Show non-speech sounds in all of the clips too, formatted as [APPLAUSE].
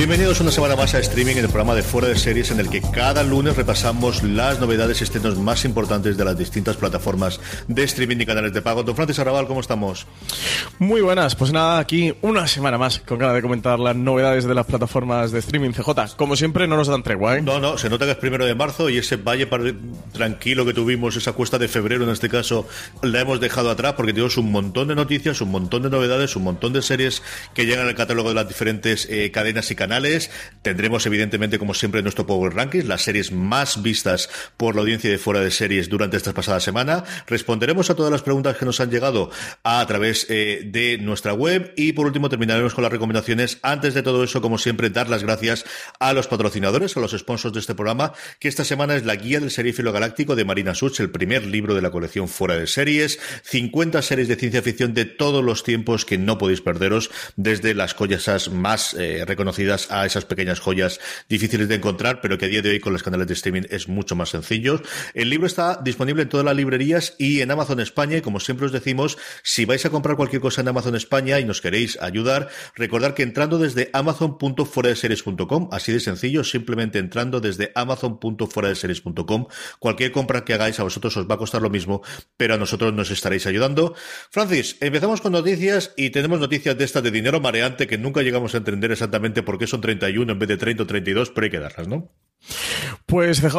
Bienvenidos una semana más a streaming en el programa de Fuera de Series en el que cada lunes repasamos las novedades y estrenos más importantes de las distintas plataformas de streaming y canales de pago. Don Francis Arrabal, ¿cómo estamos? Muy buenas, pues nada, aquí una semana más con ganas de comentar las novedades de las plataformas de streaming CJ. Como siempre, no nos dan tregua, ¿eh? No, no, se nota que es primero de marzo y ese valle tranquilo que tuvimos, esa cuesta de febrero en este caso, la hemos dejado atrás porque tenemos un montón de noticias, un montón de novedades, un montón de series que llegan al catálogo de las diferentes eh, cadenas y canales Tendremos, evidentemente, como siempre, nuestro Power Rankings, las series más vistas por la audiencia de fuera de series durante esta pasada semana. Responderemos a todas las preguntas que nos han llegado a, través eh, de nuestra web. Y por último, terminaremos con las recomendaciones. Antes de todo eso, como siempre, dar las gracias a los patrocinadores, a los sponsors de este programa, que esta semana es la guía del serífilo galáctico de Marina Such, el primer libro de la colección fuera de series. 50 series de ciencia ficción de todos los tiempos que no podéis perderos, desde las cosas más eh, reconocidas a esas pequeñas joyas difíciles de encontrar, pero que a día de hoy con los canales de streaming es mucho más sencillo. El libro está disponible en todas las librerías y en Amazon España. Y como siempre os decimos, si vais a comprar cualquier cosa en Amazon España y nos queréis ayudar, recordad que entrando desde amazon.fueradeseries.com, así de sencillo, simplemente entrando desde amazon.fueradeseries.com, cualquier compra que hagáis a vosotros os va a costar lo mismo, pero a nosotros nos estaréis ayudando. Francis, empezamos con noticias y tenemos noticias de estas de dinero mareante que nunca llegamos a entender exactamente por qué son 31 en vez de 30 o 32, pero hay que darlas, ¿no? Pues CJ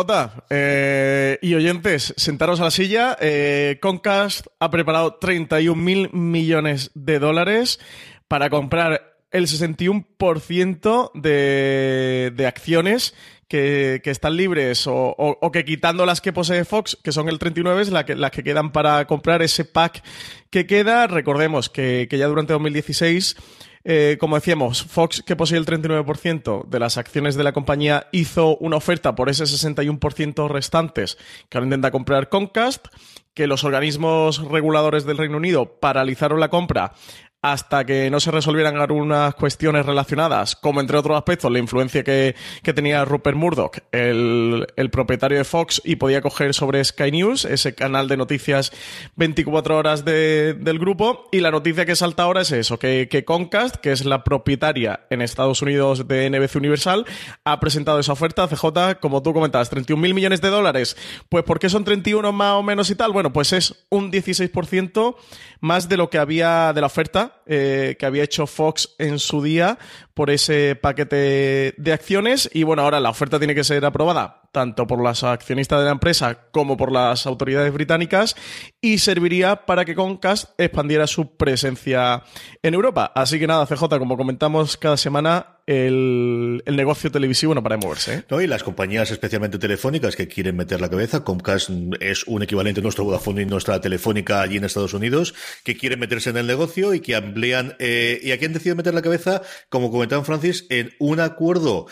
eh, y oyentes, sentaros a la silla. Eh, Concast ha preparado 31 mil millones de dólares para comprar el 61% de, de acciones que, están libres o, que quitando las que posee Fox, que son el 39, es la que, las que quedan para comprar ese pack que queda. Recordemos que, que ya durante 2016 eh, como decíamos, Fox, que posee el 39% de las acciones de la compañía, hizo una oferta por ese 61% restantes que ahora intenta comprar Comcast, que los organismos reguladores del Reino Unido paralizaron la compra hasta que no se resolvieran algunas cuestiones relacionadas, como entre otros aspectos la influencia que, tenía Rupert Murdoch, el, propietario de Fox, y podía coger sobre Sky News, ese canal de noticias 24 horas del grupo. Y la noticia que salta ahora es eso, que, que Comcast, que es la propietaria en Estados Unidos de NBC Universal, ha presentado esa oferta, CJ, como tú comentabas, 31 mil millones de dólares. Pues ¿por qué son 31 más o menos y tal? Bueno, pues es un 16% más de lo que había de la oferta eh, que había hecho Fox en su día por ese paquete de acciones y bueno, ahora la oferta tiene que ser aprobada tanto por los accionistas de la empresa como por las autoridades británicas y serviría para que Comcast expandiera su presencia en Europa. Así que nada, CJ, como comentamos cada semana, el, negocio televisivo no para de moverse. ¿eh? No, y las compañías, especialmente telefónicas, que quieren meter la cabeza, Comcast es un equivalente a nuestro Vodafone y nuestra telefónica allí en Estados Unidos, que quieren meterse en el negocio y que amplían, eh, y aquí han decidido meter la cabeza, como comentaba Francis, en un acuerdo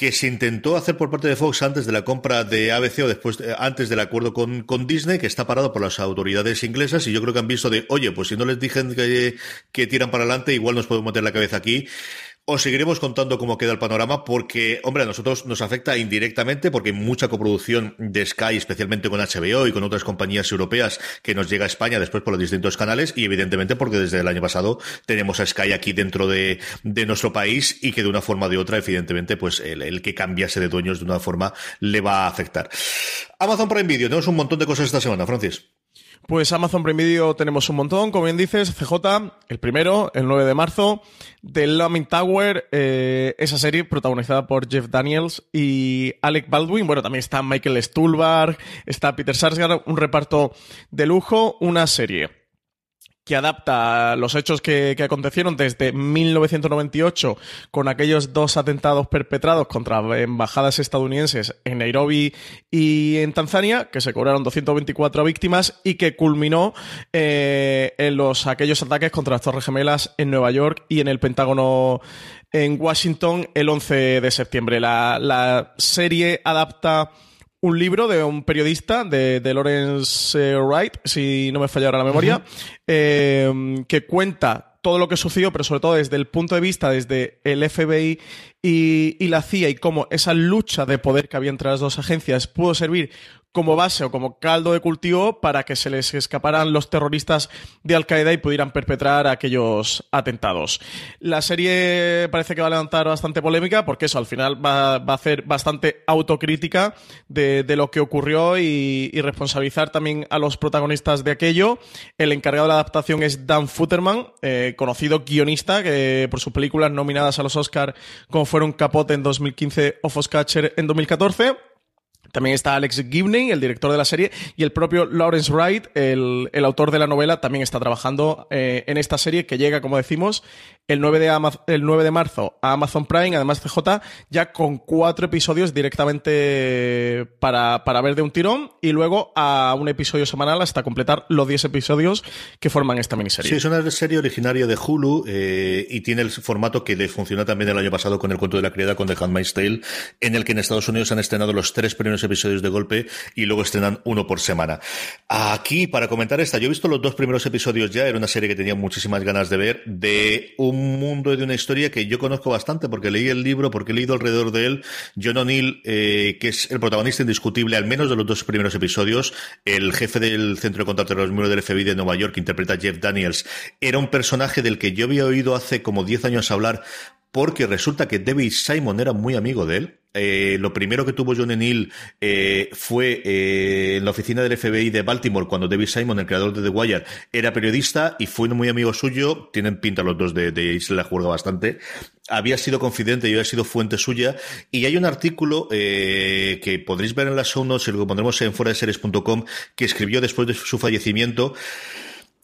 que se intentó hacer por parte de Fox antes de la compra de ABC o después eh, antes del acuerdo con, con, Disney, que está parado por las autoridades inglesas y yo creo que han visto de, oye, pues si no les dije que, que tiran para adelante, igual nos podemos meter la cabeza aquí. Os seguiremos contando cómo queda el panorama porque, hombre, a nosotros nos afecta indirectamente porque hay mucha coproducción de Sky, especialmente con HBO y con otras compañías europeas que nos llega a España después por los distintos canales y evidentemente porque desde el año pasado tenemos a Sky aquí dentro de, nuestro país y que de una forma o de otra, evidentemente, pues el, el, que cambiase de dueños de una forma le va a afectar. Amazon Prime Video, tenemos un montón de cosas esta semana, Francis. Pues Amazon Prime tenemos un montón, como bien dices, CJ, el primero, el 9 de marzo, The Looming Tower, eh, esa serie protagonizada por Jeff Daniels y Alec Baldwin. Bueno, también está Michael Stuhlbarg, está Peter Sarsgaard, un reparto de lujo, una serie que adapta los hechos que, acontecieron desde 1998 con aquellos dos atentados perpetrados contra embajadas estadounidenses en Nairobi y en Tanzania, que se cobraron 224 víctimas y que culminó eh, en los, aquellos ataques contra las Torres Gemelas en Nueva York y en el Pentágono en Washington el 11 de septiembre. La, la serie adapta un libro de un periodista, de, de Lawrence eh, Wright, si no me falla ahora la memoria, eh, que cuenta todo lo que sucedió, pero sobre todo desde el punto de vista, desde el FBI y, y, la CIA y cómo esa lucha de poder que había entre las dos agencias pudo servir como base o como caldo de cultivo para que se les escaparan los terroristas de Al Qaeda y pudieran perpetrar aquellos atentados. La serie parece que va a levantar bastante polémica porque eso al final va, a hacer bastante autocrítica de, lo que ocurrió y, responsabilizar también a los protagonistas de aquello. El encargado de la adaptación es Dan Futterman, eh, conocido guionista que por sus películas nominadas a los Oscar como fueron Capote en 2015 o Foscatcher en 2014 también está Alex Gibney, el director de la serie, y el propio Lawrence Wright, el, autor de la novela, también está trabajando eh, en esta serie que llega, como decimos, el 9, de el 9 de marzo a Amazon Prime, además CJ, ya con cuatro episodios directamente para, para ver de un tirón y luego a un episodio semanal hasta completar los 10 episodios que forman esta miniserie. Sí, es una serie originaria de Hulu eh, y tiene el formato que le funcionó también el año pasado con el cuento de la criada con The Handmaid's Tale, en el que en Estados Unidos han estrenado los tres primeros episodios de golpe y luego estrenan uno por semana. Aquí, para comentar esta, yo he visto los dos primeros episodios ya, era una serie que tenía muchísimas ganas de ver, de un mundo y de una historia que yo conozco bastante porque leí el libro, porque he leído alrededor de él. John O'Neill, eh, que es el protagonista indiscutible, al menos de los dos primeros episodios, el jefe del Centro de Contraterrorismo del FBI de Nueva York, que interpreta Jeff Daniels, era un personaje del que yo había oído hace como 10 años hablar porque resulta que David Simon era muy amigo de él. Eh, lo primero que tuvo John Neal eh, fue eh, en la oficina del FBI de Baltimore, cuando David Simon, el creador de The Wire, era periodista y fue muy amigo suyo. Tienen pinta los dos de, de la juega bastante. Había sido confidente y había sido fuente suya. Y hay un artículo que podréis ver en las show notes, lo pondremos en foradeseries.com, que escribió después de su fallecimiento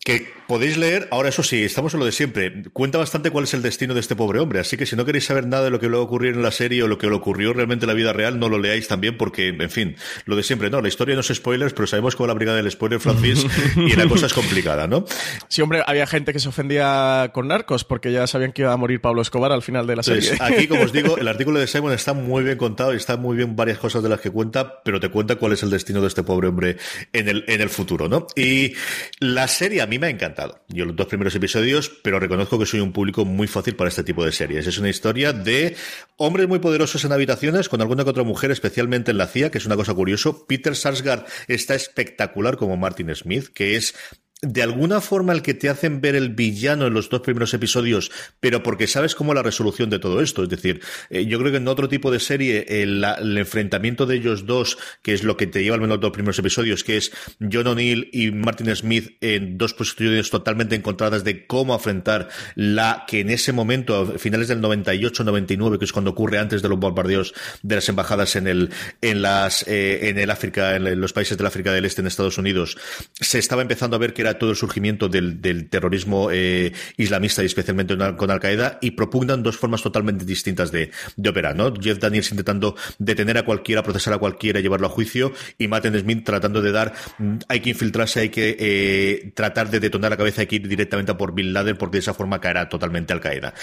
que podéis leer, ahora eso sí, estamos en lo de siempre, cuenta bastante cuál es el destino de este pobre hombre, así que si no queréis saber nada de lo que le ocurrir en la serie o lo que le ocurrió realmente en la vida real, no lo leáis también porque, en fin, lo de siempre, no, la historia no es spoilers, pero sabemos cómo la brigada del spoiler Francis [LAUGHS] y la cosa es complicada, ¿no? Sí, hombre, había gente que se ofendía con Narcos porque ya sabían que iba a morir Pablo Escobar al final de la serie. aquí, como os digo, [LAUGHS] el artículo de Simon está muy bien contado y está muy bien varias cosas de las que cuenta, pero te cuenta cuál es el destino de este pobre hombre en el, en el futuro, ¿no? Y la serie a mí me ha encantado yo los dos primeros episodios, pero reconozco que soy un público muy fácil para este tipo de series. Es una historia de hombres muy poderosos en habitaciones con alguna que otra mujer, especialmente en la CIA, que es una cosa curioso. Peter Sarsgaard está espectacular como Martin Smith, que es de alguna forma el que te hacen ver el villano en los dos primeros episodios, pero porque sabes cómo la resolución de todo esto. Es decir, eh, yo creo que en otro tipo de serie, el, enfrentamiento de ellos dos, que es lo que te lleva al menos los dos primeros episodios, que es John O'Neill y Martin Smith en dos posiciones totalmente encontradas de cómo afrontar la que en ese momento, a finales del 98-99, que es cuando ocurre antes de los bombardeos de las embajadas en el, en las, eh, en el África, en los países del África del Este, en Estados Unidos, se estaba empezando a ver que todo el surgimiento del, terrorismo eh, islamista y especialmente con Al Qaeda y propugnan dos formas totalmente distintas de, operar, ¿no? Jeff Daniels intentando detener a cualquiera, procesar a cualquiera, llevarlo a juicio y Martin Smith tratando de dar, mm, hay que infiltrarse, hay que eh, tratar de detonar la cabeza, hay que ir directamente a por Bin Laden porque de esa forma caerá totalmente Al Qaeda.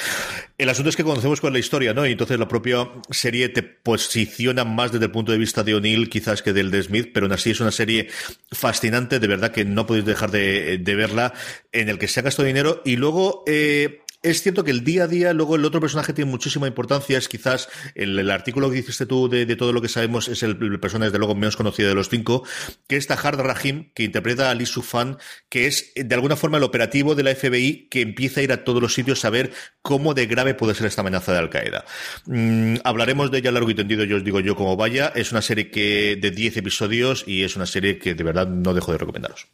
El asunto es que conocemos cuál la historia, ¿no? Y entonces la propia serie te posiciona más desde el punto de vista de O'Neill quizás que del de Smith, pero aún así es una serie fascinante, de verdad que no podéis dejar de, de verla, en el que se ha gastado dinero y luego... Eh, es cierto que el día a día, luego el otro personaje tiene muchísima importancia, es quizás el, artículo que hiciste tú de, todo lo que sabemos, es el, personaje desde luego menos conocido de los cinco, que es Tahar Rahim, que interpreta a Lee Sufan, que es de alguna forma el operativo de la FBI que empieza a ir a todos los sitios a ver cómo de grave puede ser esta amenaza de Al Qaeda. Mm, hablaremos de ella largo y tendido, yo os digo yo como vaya, es una serie que de 10 episodios y es una serie que de verdad no dejo de recomendaros.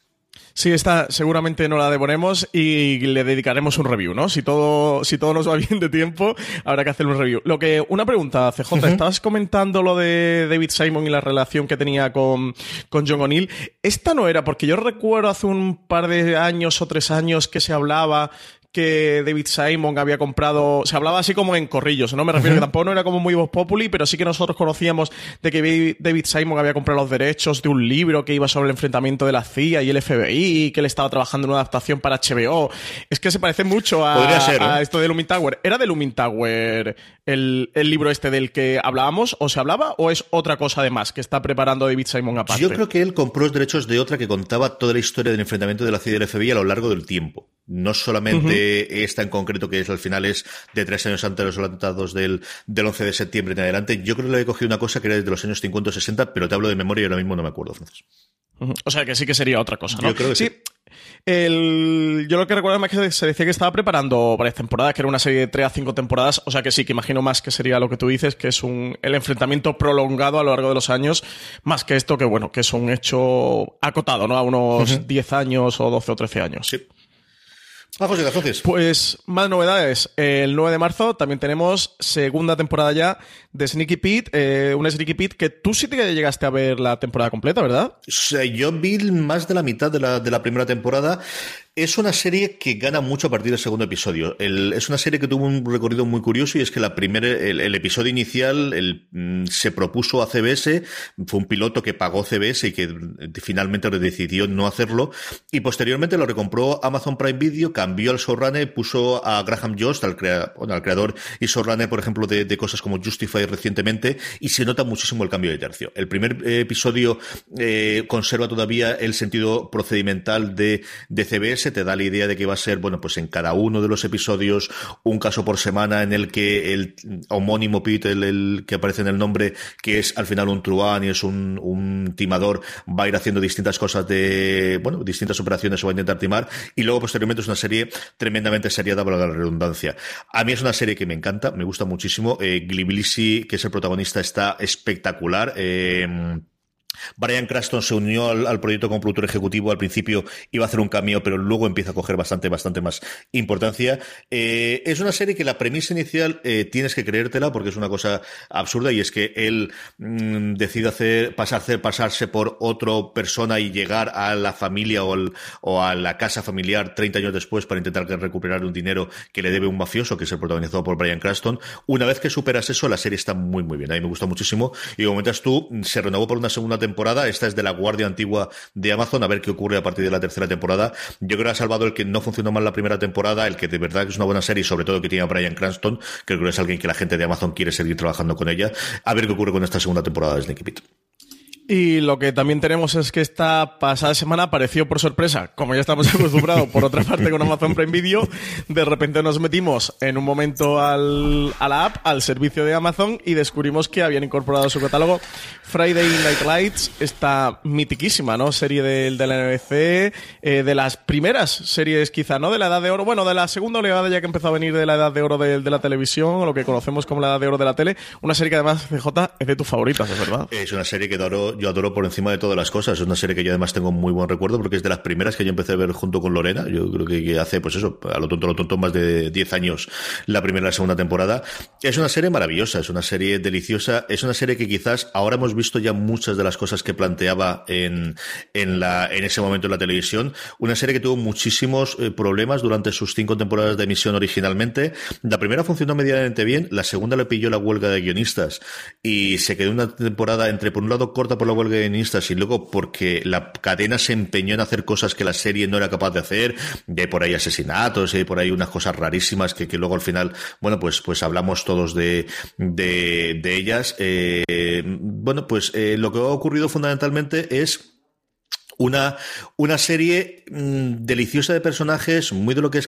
Sí, esta seguramente no la devoremos y le dedicaremos un review, ¿no? Si todo, si todo nos va [LAUGHS] bien de tiempo, habrá que hacer un review. Lo que, una pregunta, CJ, estabas comentando lo de David Simon y la relación que tenía con, con John O'Neill. Esta no era, porque yo recuerdo hace un par de años o tres años que se hablaba que David Simon había comprado. Se hablaba así como en corrillos, ¿no? Me refiero que tampoco no era como muy voz populi, pero sí que nosotros conocíamos de que David Simon había comprado los derechos de un libro que iba sobre el enfrentamiento de la CIA y el FBI, que él estaba trabajando en una adaptación para HBO. Es que se parece mucho a, ¿eh? esto de Lumin Tower. ¿Era de Lumin Tower el, libro este del que hablábamos, o se hablaba, o es otra cosa además que está preparando David Simon aparte? Yo creo que él compró los derechos de otra que contaba toda la historia del enfrentamiento de la CIA y el FBI a lo largo del tiempo. No solamente esta en concreto, que es al final es de tres años antes de los atentados del, del 11 de septiembre en adelante. Yo creo que le he cogido una cosa que era de los años 50 o 60, pero te hablo de memoria y ahora mismo no me acuerdo, Francis. O sea que sí que sería otra cosa, ¿no? Yo creo que sí. El, yo lo que recuerdo es que se decía que estaba preparando varias temporadas, que era una serie de 3 a 5 temporadas, o sea que sí, que imagino más que sería lo que tú dices, que es un, el enfrentamiento prolongado a lo largo de los años, más que esto que, bueno, que es un hecho acotado, ¿no? A unos 10 años o 12 o 13 años. Sí. Vamos entonces. Pues más novedades. El 9 de marzo también tenemos segunda temporada ya de Sneaky Pete, eh, un Sneaky Pete que tú sí te llegaste a ver la temporada completa, ¿verdad? yo vi más de la mitad de la, de la primera temporada. Es una serie que gana mucho a partir del segundo episodio. es una serie que tuvo un recorrido muy curioso y es que la primera, el, episodio inicial mm, se propuso a CBS, fue un piloto que pagó CBS y que finalmente decidió no hacerlo y posteriormente lo recompró Amazon Prime Video, cambió al showrunner, puso a Graham Jost, al, al creador y showrunner, por ejemplo, de, cosas como Justify recientemente y se nota muchísimo el cambio de tercio. El primer eh, episodio eh, conserva todavía el sentido procedimental de, CBS te da la idea de que va a ser, bueno, pues en cada uno de los episodios un caso por semana en el que el homónimo Pete, el, que aparece en el nombre, que es al final un truán y es un, timador, va a ir haciendo distintas cosas de, bueno, distintas operaciones o va a intentar timar y luego posteriormente es una serie tremendamente seriada por la redundancia. A mí es una serie que me encanta, me gusta muchísimo. Eh, que es el protagonista, está espectacular. Eh, Brian Craston se unió al, proyecto como productor ejecutivo. Al principio iba a hacer un cameo, pero luego empieza a coger bastante, bastante más importancia. Eh, es una serie que la premisa inicial eh, tienes que creértela porque es una cosa absurda y es que él mm, decide hacer, pasarse, pasarse por otra persona y llegar a la familia o, a la casa familiar 30 años después para intentar recuperar un dinero que le debe un mafioso que es el protagonizado por Brian Craston. Una vez que superas eso, la serie está muy, muy bien. A mí me gusta muchísimo y como comentas tú, se renovó por una segunda temporada temporada. Esta es de la Guardia Antigua de Amazon. A ver qué ocurre a partir de la tercera temporada. Yo creo que ha salvado el que no funcionó mal la primera temporada, el que de verdad es una buena serie, sobre todo que tiene a Brian Cranston, creo que es alguien que la gente de Amazon quiere seguir trabajando con ella. A ver qué ocurre con esta segunda temporada de Sneaky Pete. Y lo que también tenemos es que esta pasada semana apareció por sorpresa, como ya estamos [LAUGHS] acostumbrados por otra parte con Amazon Prime Video, de repente nos metimos en un momento al, a la app, al servicio de Amazon y descubrimos que habían incorporado a su catálogo Friday Night Lights, esta mitiquísima, ¿no? Serie de, de la NBC, eh, de las primeras series quizá, ¿no? De la edad de oro, bueno, de la segunda oleada ya que empezó a venir de la edad de oro de, de la televisión, o lo que conocemos como la edad de oro de la tele, una serie que además, CJ, es de tus favoritas, es verdad. Es una serie que adoro yo adoro por encima de todas las cosas. Es una serie que yo además tengo muy buen recuerdo porque es de las primeras que yo empecé a ver junto con Lorena. Yo creo que, hace, pues eso, a lo tonto, a lo tonto, más de 10 años la primera y la segunda temporada. Es una serie maravillosa, es una serie deliciosa, es una serie que quizás ahora hemos visto ya muchas de las cosas que planteaba en, en, la, en ese momento en la televisión. Una serie que tuvo muchísimos eh, problemas durante sus cinco temporadas de emisión originalmente. La primera funcionó medianamente bien, la segunda le pilló la huelga de guionistas y se quedó una temporada entre, por un lado, corta por la huelga de y luego porque la cadena se empeñó en hacer cosas que la serie no era capaz de hacer, y por ahí asesinatos, y hay por ahí unas cosas rarísimas que, que luego al final, bueno, pues, pues hablamos todos de, de, de ellas. Eh, bueno, pues eh, lo que ha ocurrido fundamentalmente es una, una serie mm, deliciosa de personajes, muy de lo que es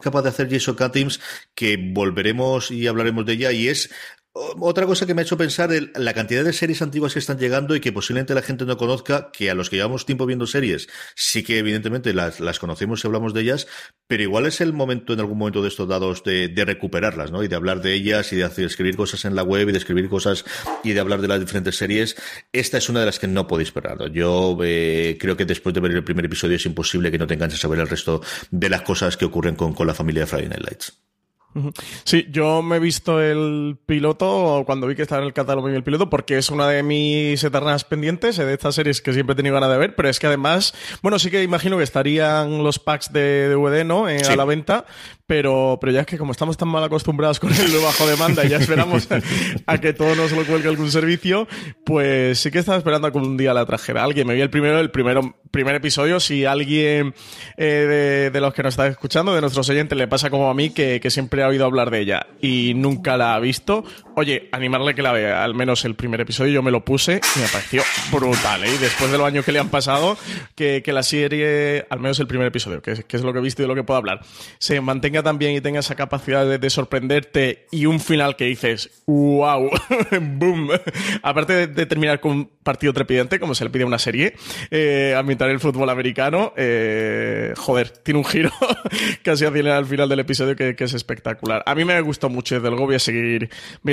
capaz de hacer Jason Katims, que volveremos y hablaremos de ella, y es otra cosa que me ha hecho pensar es la cantidad de series antiguas que están llegando y que posiblemente la gente no conozca, que a los que llevamos tiempo viendo series, sí que evidentemente las, las conocemos y hablamos de ellas, pero igual es el momento en algún momento de estos dados de, de recuperarlas, ¿no? Y de hablar de ellas y de hacer, escribir cosas en la web y de escribir cosas y de hablar de las diferentes series. Esta es una de las que no podéis perder. Yo eh, creo que después de ver el primer episodio es imposible que no te enganches a ver el resto de las cosas que ocurren con, con la familia de Friday Night Lights. Sí, yo me he visto el piloto cuando vi que estaba en el catálogo el piloto porque es una de mis eternas pendientes de estas series que siempre he tenido ganas de ver, pero es que además, bueno, sí que imagino que estarían los packs de DVD, ¿no? Eh, A la venta, pero, pero ya es que como estamos tan mal acostumbrados con el bajo demanda y ya esperamos a, que todo nos lo cuelgue algún servicio, pues sí que estaba esperando a que un día la trajera alguien. Me vi el primero, el primero, primer episodio, si alguien eh, de, los que nos está escuchando, de nuestros oyentes, le pasa como a mí, que, que siempre ha oído hablar de ella y nunca la ha visto, oye, animarle que la vea, al menos el primer episodio yo me lo puse y me pareció brutal, ¿eh? Después de los años que le han pasado, que, que la serie, al menos el primer episodio, que, que, es lo que he visto y de lo que puedo hablar, se mantenga también y tenga esa capacidad de, de sorprenderte y un final que dices, wow, [LAUGHS] boom. Aparte de, de, terminar con un partido trepidante, como se le pide a una serie, eh, ambientar el fútbol americano, eh, joder, tiene un giro [LAUGHS] casi al final del episodio que, que es espectacular. A mí me gustó mucho, desde luego voy a seguir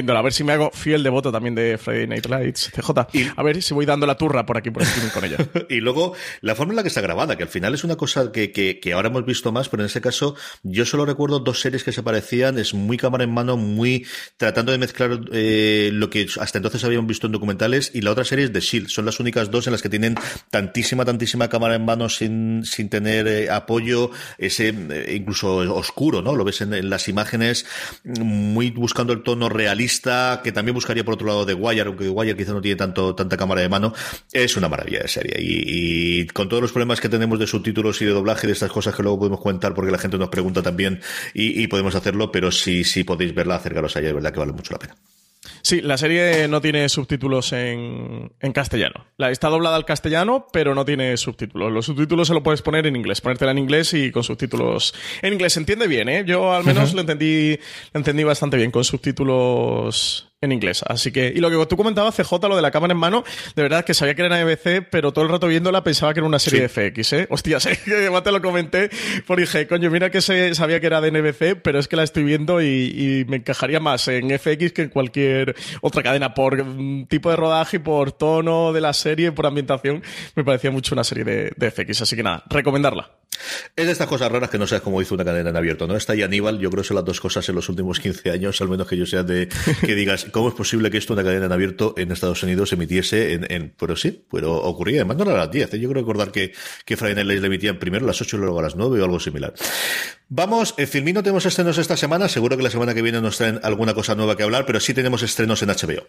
viéndola. A ver si me hago fiel devoto también de Friday Night Lights, CJ. a ver si voy dando la turra por aquí por streaming con ella. [LAUGHS] y luego, la forma en la que está grabada, que al final es una cosa que, que, que, ahora hemos visto más, pero en ese caso yo solo recuerdo dos series que se parecían, es muy cámara en mano, muy tratando de mezclar eh, lo que hasta entonces habíamos visto en documentales, y la otra serie es The Shield. Son las únicas dos en las que tienen tantísima, tantísima cámara en mano sin, sin tener eh, apoyo, ese eh, incluso oscuro, ¿no? Lo ves en, en las imágenes, muy buscando el tono realista, que también buscaría por otro lado de Wire, aunque Wire quizá no tiene tanto, tanta cámara de mano, es una maravilla de serie. Y, con todos los problemas que tenemos de subtítulos y de doblaje y de estas cosas que luego podemos comentar porque la gente nos pregunta también y, podemos hacerlo, pero si, podéis verla, acercaros a ella, es verdad que vale mucho la pena. Sí, la serie no tiene subtítulos en, en, castellano. La, está doblada al castellano, pero no tiene subtítulos. Los subtítulos se lo puedes poner en inglés, ponértela en inglés y con subtítulos en inglés. Se entiende bien, ¿eh? Yo al menos uh -huh. lo entendí, lo entendí bastante bien con subtítulos en inglés. Así que, y lo que tú comentabas, CJ, lo de la cámara en mano, de verdad que sabía que era NBC, pero todo el rato viéndola pensaba que era una serie sí. de FX, ¿eh? Hostia, [LAUGHS] sé que además te lo comenté, por dije, coño, mira que se, sabía que era de NBC, pero es que la estoy viendo y, y, me encajaría más en FX que en cualquier otra cadena, por tipo de rodaje, por tono de la serie, por ambientación, me parecía mucho una serie de, de FX. Así que nada, recomendarla. Es de estas cosas raras que no sabes cómo hizo una cadena en abierto, ¿no? Esta y Aníbal, yo creo que son las dos cosas en los últimos 15 años, al menos que yo sea de que digas, ¿cómo es posible que esto, una cadena en abierto en Estados Unidos, emitiese en, pero sí, pero ocurría, además no era a las 10, ¿eh? yo creo recordar que, que Friday Night le emitían primero a las 8 y luego a las 9 o algo similar. Vamos, en Filmino tenemos estrenos esta semana, seguro que la semana que viene nos traen alguna cosa nueva que hablar, pero sí tenemos estrenos en HBO.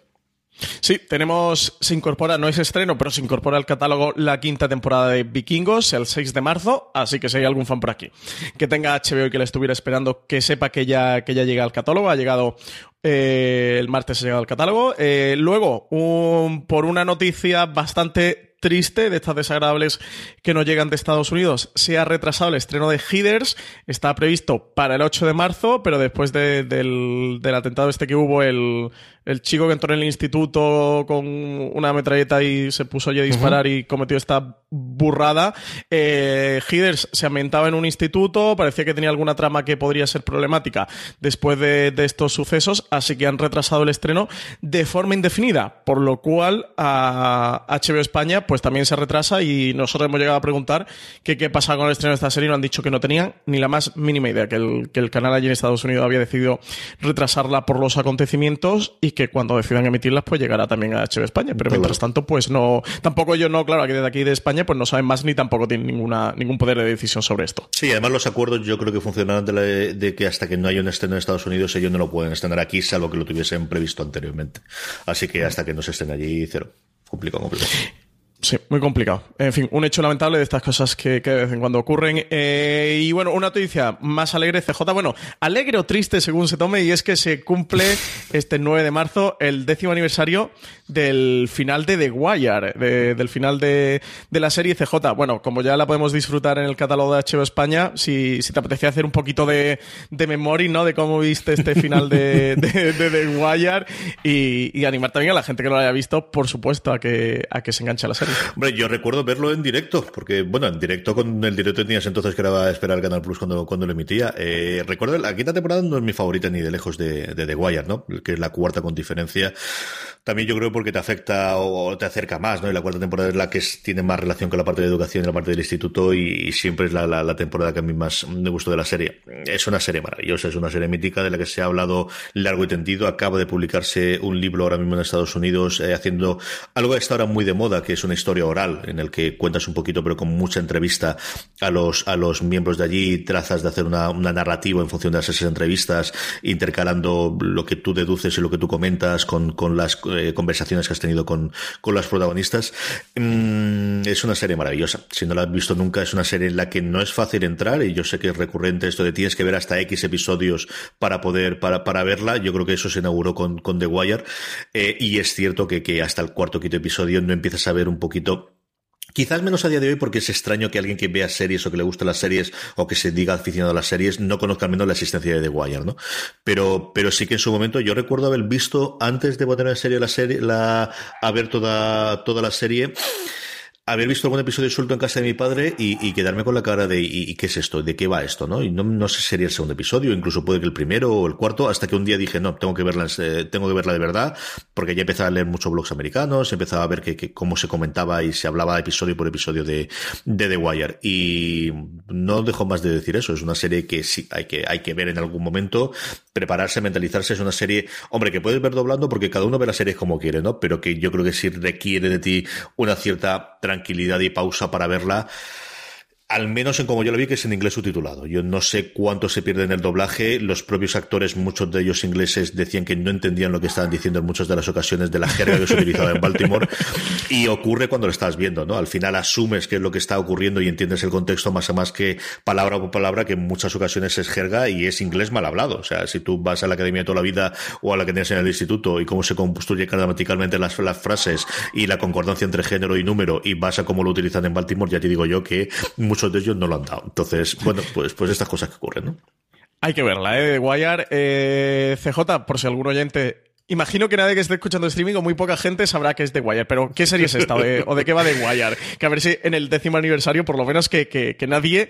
Sí, tenemos, se incorpora, no es estreno, pero se incorpora al catálogo la quinta temporada de Vikingos el 6 de marzo, así que si hay algún fan por aquí que tenga HBO y que le estuviera esperando, que sepa que ya, que ya llega al catálogo, ha llegado eh, el martes ha llegado al catálogo. Eh, luego, un, por una noticia bastante triste, de estas desagradables que no llegan de Estados Unidos, se ha retrasado el estreno de Heathers, está previsto para el 8 de marzo, pero después de, del, del, atentado este que hubo el, el chico que entró en el instituto con una metralleta y se puso allí a disparar y cometió esta burrada. Eh, se ambientaba en un instituto, parecía que tenía alguna trama que podría ser problemática después de, estos sucesos, así que han retrasado el estreno de forma indefinida, por lo cual a HBO España pues también se retrasa y nosotros hemos llegado a preguntar que qué pasa con el estreno de esta serie y nos han dicho que no tenían ni la más mínima idea, que el, que el canal allí en Estados Unidos había decidido retrasarla por los acontecimientos y que cuando decidan emitirlas pues llegará también a HBO España, pero mientras tanto pues no, tampoco yo no, claro, aquí desde aquí de España pues no saben más ni tampoco tienen ninguna, ningún poder de decisión sobre esto. Sí, además los acuerdos yo creo que funcionan de, que hasta que no haya un estreno en Estados Unidos ellos no lo pueden estrenar aquí, salvo que lo tuviesen previsto anteriormente. Así que hasta que no se estén allí, cero. Complicado, complicado. Sí, muy complicado. En fin, un hecho lamentable de estas cosas que, de vez en cuando ocurren. Eh, y bueno, una noticia más alegre, CJ. Bueno, alegre o triste según se tome, y es que se cumple [LAUGHS] este 9 de marzo el décimo aniversario del final de The Wire, del final de, la serie CJ. Bueno, como ya la podemos disfrutar en el catálogo de HBO España, si, te apetecía hacer un poquito de, de memoria, ¿no? De cómo viste este final de, [LAUGHS] The Wire y, animar también a la gente que lo haya visto, por supuesto, a que, a que se enganche a la serie. [LAUGHS] Hombre, yo recuerdo verlo en directo, porque, bueno, en directo con el directo tenías entonces que era esperar Canal Plus cuando, cuando lo emitía. Eh, recuerdo, la quinta temporada no es mi favorita ni de lejos de, de The Wire, ¿no? Que es la cuarta con diferencia. También yo creo porque te afecta o te acerca más, ¿no? Y la cuarta temporada es la que tiene más relación con la parte de educación y la parte del instituto y, siempre es la, la, temporada que a mí más me gustó de la serie. Es una serie maravillosa, es una serie mítica de la que se ha hablado largo y tendido. Acaba de publicarse un libro ahora mismo en Estados Unidos eh, haciendo algo que está ahora muy de moda, que es una historia oral en el que cuentas un poquito, pero con mucha entrevista a los, a los miembros de allí, trazas de hacer una, una narrativa en función de esas entrevistas, intercalando lo que tú deduces y lo que tú comentas con, con las eh, conversaciones que has tenido con, con las protagonistas. Mm, es una serie maravillosa. Si no la has visto nunca, es una serie en la que no es fácil entrar y yo sé que es recurrente esto de tienes que ver hasta X episodios para poder, para, para verla. Yo creo que eso se inauguró con, The Wire. Eh, y es cierto que, que hasta el cuarto quinto episodio no empiezas a ver un poquito Quizás menos a día de hoy porque es extraño que alguien que vea series o que le gusten las series o que se diga aficionado a las series no conozca al menos la existencia de The Wire, ¿no? Pero, pero sí que en su momento yo recuerdo haber visto antes de poner en serio la serie, la, a ver toda, toda la serie, haber visto algún episodio suelto en casa de mi padre y, quedarme con la cara de ¿y, qué es esto? ¿De qué va esto? ¿no? Y no, no sé si sería el segundo episodio, incluso puede que el primero o el cuarto, hasta que un día dije, no, tengo que verla, eh, tengo que verla de verdad, porque ya empezaba a leer muchos blogs americanos, empezaba a ver que, cómo se comentaba y se hablaba episodio por episodio de, de The Wire. Y no dejo más de decir eso, es una serie que sí hay que, hay que ver en algún momento, prepararse, mentalizarse, es una serie, hombre, que puedes ver doblando porque cada uno ve la serie como quiere, ¿no? Pero que yo creo que sí requiere de ti una cierta tranquilidad tranquilidad y pausa para verla al menos en como yo lo vi, que es en inglés subtitulado. Yo no sé cuánto se pierde en el doblaje. Los propios actores, muchos de ellos ingleses, decían que no entendían lo que estaban diciendo en muchas de las ocasiones de la jerga que se utilizaba en Baltimore. [LAUGHS] Y ocurre cuando lo estás viendo, ¿no? Al final asumes que es lo que está ocurriendo y entiendes el contexto más a más que palabra por palabra, que en muchas ocasiones es jerga y es inglés mal hablado. O sea, si tú vas a la academia toda la vida o a la que tienes en el instituto y cómo se construye gramaticalmente las, las frases y la concordancia entre género y número y vas a cómo lo utilizan en Baltimore, ya te digo yo que muchos de ellos no lo han dado. Entonces, bueno, pues, pues estas cosas que ocurren, ¿no? Hay que verla, ¿eh? Wire, eh, CJ, por si algún oyente Imagino que nadie que esté escuchando streaming o muy poca gente sabrá que es The Wire, pero ¿qué serie es esta o de, qué va The Wire? Que a ver si en el décimo aniversario por lo menos que, que nadie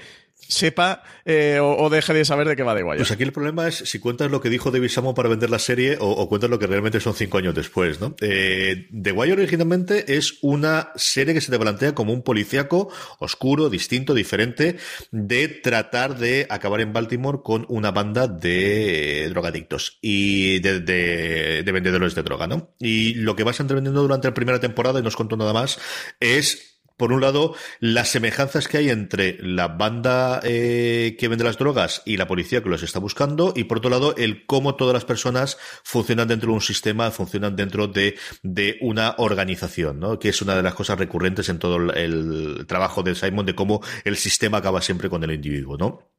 sepa eh, o, deje de saber de qué va The Wire. Pues aquí el problema es si cuentas lo que dijo David Samo para vender la serie o, cuentas lo que realmente son cinco años después, ¿no? Eh, The Wire originalmente es una serie que se te plantea como un policíaco oscuro, distinto, diferente, de tratar de acabar en Baltimore con una banda de drogadictos y de, de vendedores de droga, ¿no? Y lo que vas entendiendo durante la primera temporada, y no os cuento nada más, es por un lado, las semejanzas que hay entre la banda eh, que vende las drogas y la policía que los está buscando, y por otro lado, el cómo todas las personas funcionan dentro de un sistema, funcionan dentro de, de una organización, ¿no? Que es una de las cosas recurrentes en todo el, el trabajo de Simon, de cómo el sistema acaba siempre con el individuo, ¿no?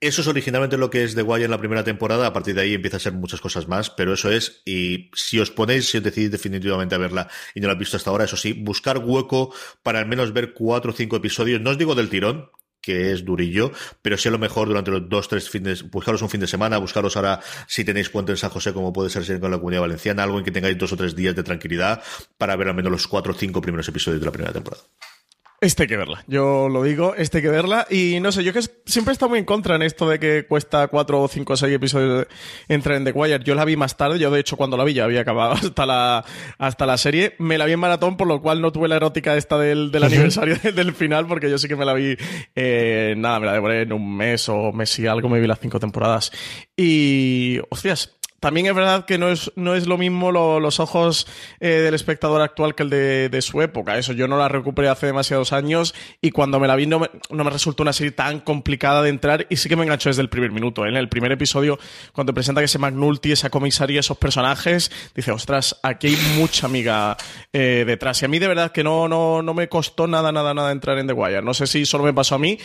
Eso es originalmente lo que es The Wire en la primera temporada, a partir de ahí empieza a ser muchas cosas más, pero eso es, y si os ponéis, si os decidís definitivamente a verla y no la habéis visto hasta ahora, eso sí, buscar hueco para al menos ver cuatro o cinco episodios, no os digo del tirón, que es durillo, pero sí a lo mejor durante los dos, tres fines, buscaros un fin de semana, buscaros ahora si tenéis puente en San José, como puede ser con la comunidad valenciana, algo en que tengáis dos o tres días de tranquilidad para ver al menos los cuatro o cinco primeros episodios de la primera temporada. Este hay que verla, yo lo digo, este hay que verla. Y no sé, yo que siempre he estado muy en contra en esto de que cuesta cuatro o cinco o seis episodios entrar en The Wire. Yo la vi más tarde, yo de hecho cuando la vi ya había acabado [LAUGHS] hasta la, hasta la serie. Me la vi en maratón, por lo cual no tuve la erótica esta del, del [LAUGHS] aniversario [LAUGHS] del final, porque yo sí que me la vi, eh, nada, me la devoré en un mes o mes y algo, me vi las cinco temporadas. Y, hostias, también es verdad que no es, no es lo mismo los ojos eh, del espectador actual que el de, su época. Eso yo no la recuperé hace demasiados años y cuando me la vi no me, no me, resultó una serie tan complicada de entrar y sí que me enganchó desde el primer minuto. ¿eh? En el primer episodio, cuando presenta que ese McNulty, esa comisaría, esos personajes, dice, ostras, aquí hay mucha amiga eh, detrás. Y a mí de verdad que no, no, no me costó nada, nada, nada entrar en The Wire. No sé si solo me pasó a mí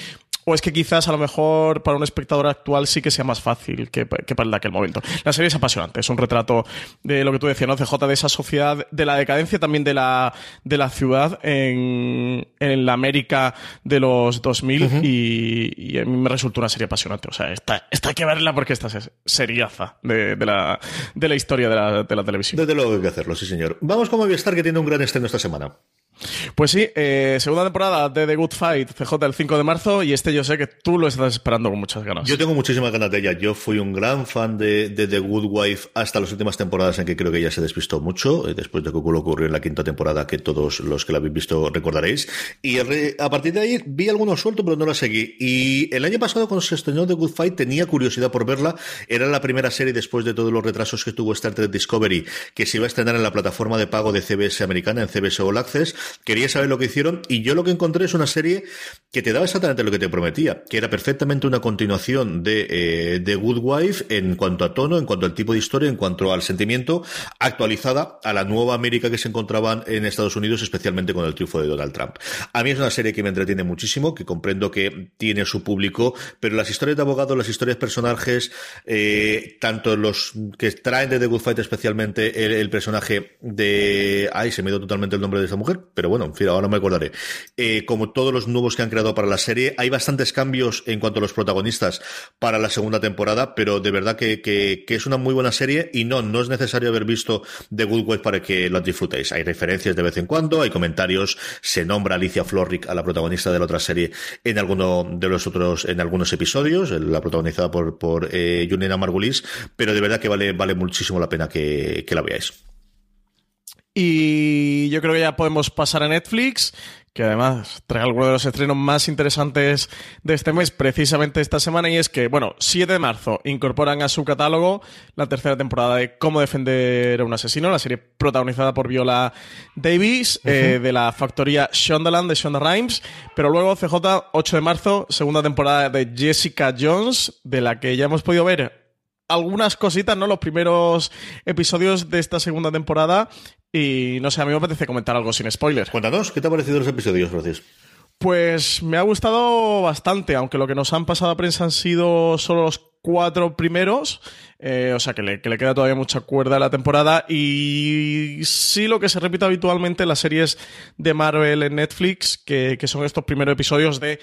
o es que quizás a lo mejor para un espectador actual sí que sea más fácil que, para el de aquel momento. La serie es apasionante, es un retrato de lo que tú decías, ¿no? CJ, de esa sociedad, de la decadencia también de la, de la ciudad en, en la América de los 2000 y, a mí me resultó una serie apasionante. O sea, esta hay que verla porque esta es seriaza de, de, la, de la historia de la, de la televisión. Desde luego hay que hacerlo, sí señor. Vamos con Movistar que tiene un gran estreno esta semana. Pues sí, eh, segunda temporada de The Good Fight, CJ el 5 de marzo, y este yo sé que tú lo estás esperando con muchas ganas. Yo tengo muchísimas ganas de ella. Yo fui un gran fan de, The Good Wife hasta las últimas temporadas en que creo que ella se despistó mucho, eh, después de que ocurrió en la quinta temporada, que todos los que la habéis visto recordaréis. Y a partir de ahí vi algunos sueltos, pero no la seguí. Y el año pasado, cuando se estrenó The Good Fight, tenía curiosidad por verla. Era la primera serie después de todos los retrasos que tuvo Star Trek Discovery, que se iba a estrenar en la plataforma de pago de CBS americana, en CBS All Access Quería saber lo que hicieron y yo lo que encontré es una serie que te daba exactamente lo que te prometía, que era perfectamente una continuación de eh, Good Wife en cuanto a tono, en cuanto al tipo de historia, en cuanto al sentimiento, actualizada a la nueva América que se encontraban en Estados Unidos, especialmente con el triunfo de Donald Trump. A mí es una serie que me entretiene muchísimo, que comprendo que tiene su público, pero las historias de abogados, las historias personajes, eh, tanto los que traen de The Good Fight, especialmente el, el personaje de... Ay, se me dio totalmente el nombre de esa mujer, pero bueno, en fin, ahora me acordaré. Eh, como todos los nuevos que han creado para la serie, hay bastantes cambios en cuanto a los protagonistas para la segunda temporada, pero de verdad que, que, es una muy buena serie y no, no es necesario haber visto The Good Wife para que lo disfrutéis. Hay referencias de vez en cuando, hay comentarios, se nombra Alicia Florrick a la protagonista de la otra serie en alguno de los otros, en algunos episodios, la protagonizada por, por eh, Margulis, pero de verdad que vale, vale muchísimo la pena que, que la veáis. Y yo creo que ya podemos pasar a Netflix, que además trae alguno de los estrenos más interesantes de este mes, precisamente esta semana, y es que, bueno, 7 de marzo incorporan a su catálogo la tercera temporada de Cómo defender a un asesino, la serie protagonizada por Viola Davis, eh, de la factoría Shondaland de Shonda Rhimes, pero luego CJ, 8 de marzo, segunda temporada de Jessica Jones, de la que ya hemos podido ver algunas cositas, ¿no? Los primeros episodios de esta segunda temporada. Y no sé, a mí me apetece comentar algo sin spoilers. Cuéntanos, ¿qué te ha parecido los episodios, gracias? Pues me ha gustado bastante, aunque lo que nos han pasado a prensa han sido solo los cuatro primeros, eh, o sea que le, queda todavía mucha cuerda a la temporada y sí lo que se repite habitualmente en las series de Marvel en Netflix, que, que son estos primeros episodios de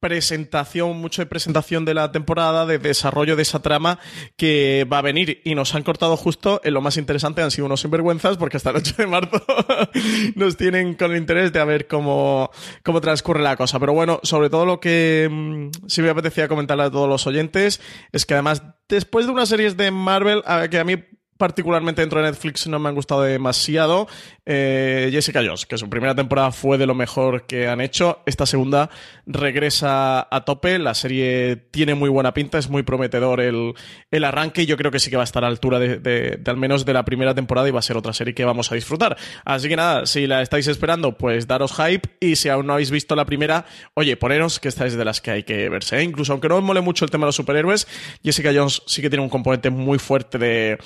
presentación, mucho de presentación de la temporada, de desarrollo de esa trama que va a venir. Y nos han cortado justo en lo más interesante, han sido unos sinvergüenzas, porque hasta el 8 de marzo [LAUGHS] nos tienen con el interés de a ver cómo, cómo transcurre la cosa. Pero bueno, sobre todo lo que mm, sí me apetecía comentarle a todos los oyentes es que además, después de unas series de Marvel, que a mí particularmente dentro de Netflix no me han gustado demasiado. Eh, Jessica Jones, que su primera temporada fue de lo mejor que han hecho. Esta segunda regresa a tope. La serie tiene muy buena pinta, es muy prometedor el, el arranque y yo creo que sí que va a estar a altura de, al menos de la primera temporada y va a ser otra serie que vamos a disfrutar. Así que nada, si la estáis esperando, pues daros hype y si aún no habéis visto la primera, oye, poneros que esta es de las que hay que verse. ¿eh? Incluso aunque no os mole mucho el tema de los superhéroes, Jessica Jones sí que tiene un componente muy fuerte de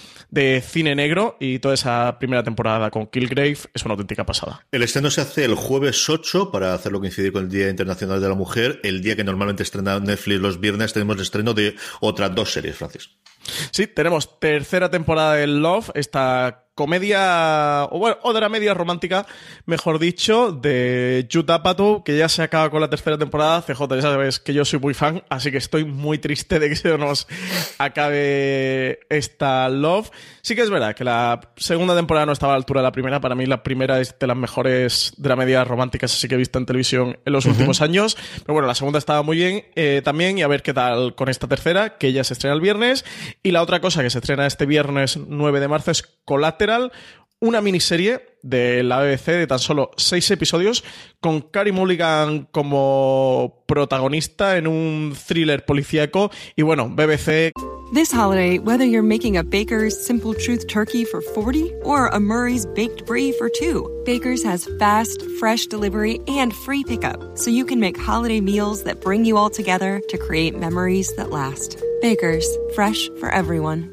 cine negro y toda esa primera temporada con Killgrave es una auténtica pasada. El estreno se hace el jueves 8 para hacerlo coincidir con el Día Internacional de la Mujer, el día que normalmente estrena Netflix los viernes tenemos el estreno de otras dos series, Francis. Sí, tenemos tercera temporada de Love, esta comedia, o bueno, o dramedia romántica, mejor dicho, de Judd Apatow, que ya se acaba con la tercera temporada. CJ, ya sabes que yo soy muy fan, así que estoy muy triste de que se nos acabe esta Love. Sí que es verdad que la segunda temporada no estaba a la altura de la primera. Para mí la primera es de las mejores dramedias románticas así que he visto en televisión en los últimos años. Pero bueno, la segunda estaba muy bien eh, también y a ver qué tal con esta tercera, que ya se estrena el viernes. Y la otra cosa que se estrena este viernes 9 de marzo es Collateral, una miniserie de la BBC de tan solo seis episodios con Carey Mulligan como protagonista en un thriller policíaco y bueno, BBC This holiday, whether you're making a Baker's Simple Truth turkey for 40 or a Murray's Baked Brie for 2, Baker's has fast, fresh delivery and free pickup, so you can make holiday meals that bring you all together to create memories that last. Baker's, fresh for everyone.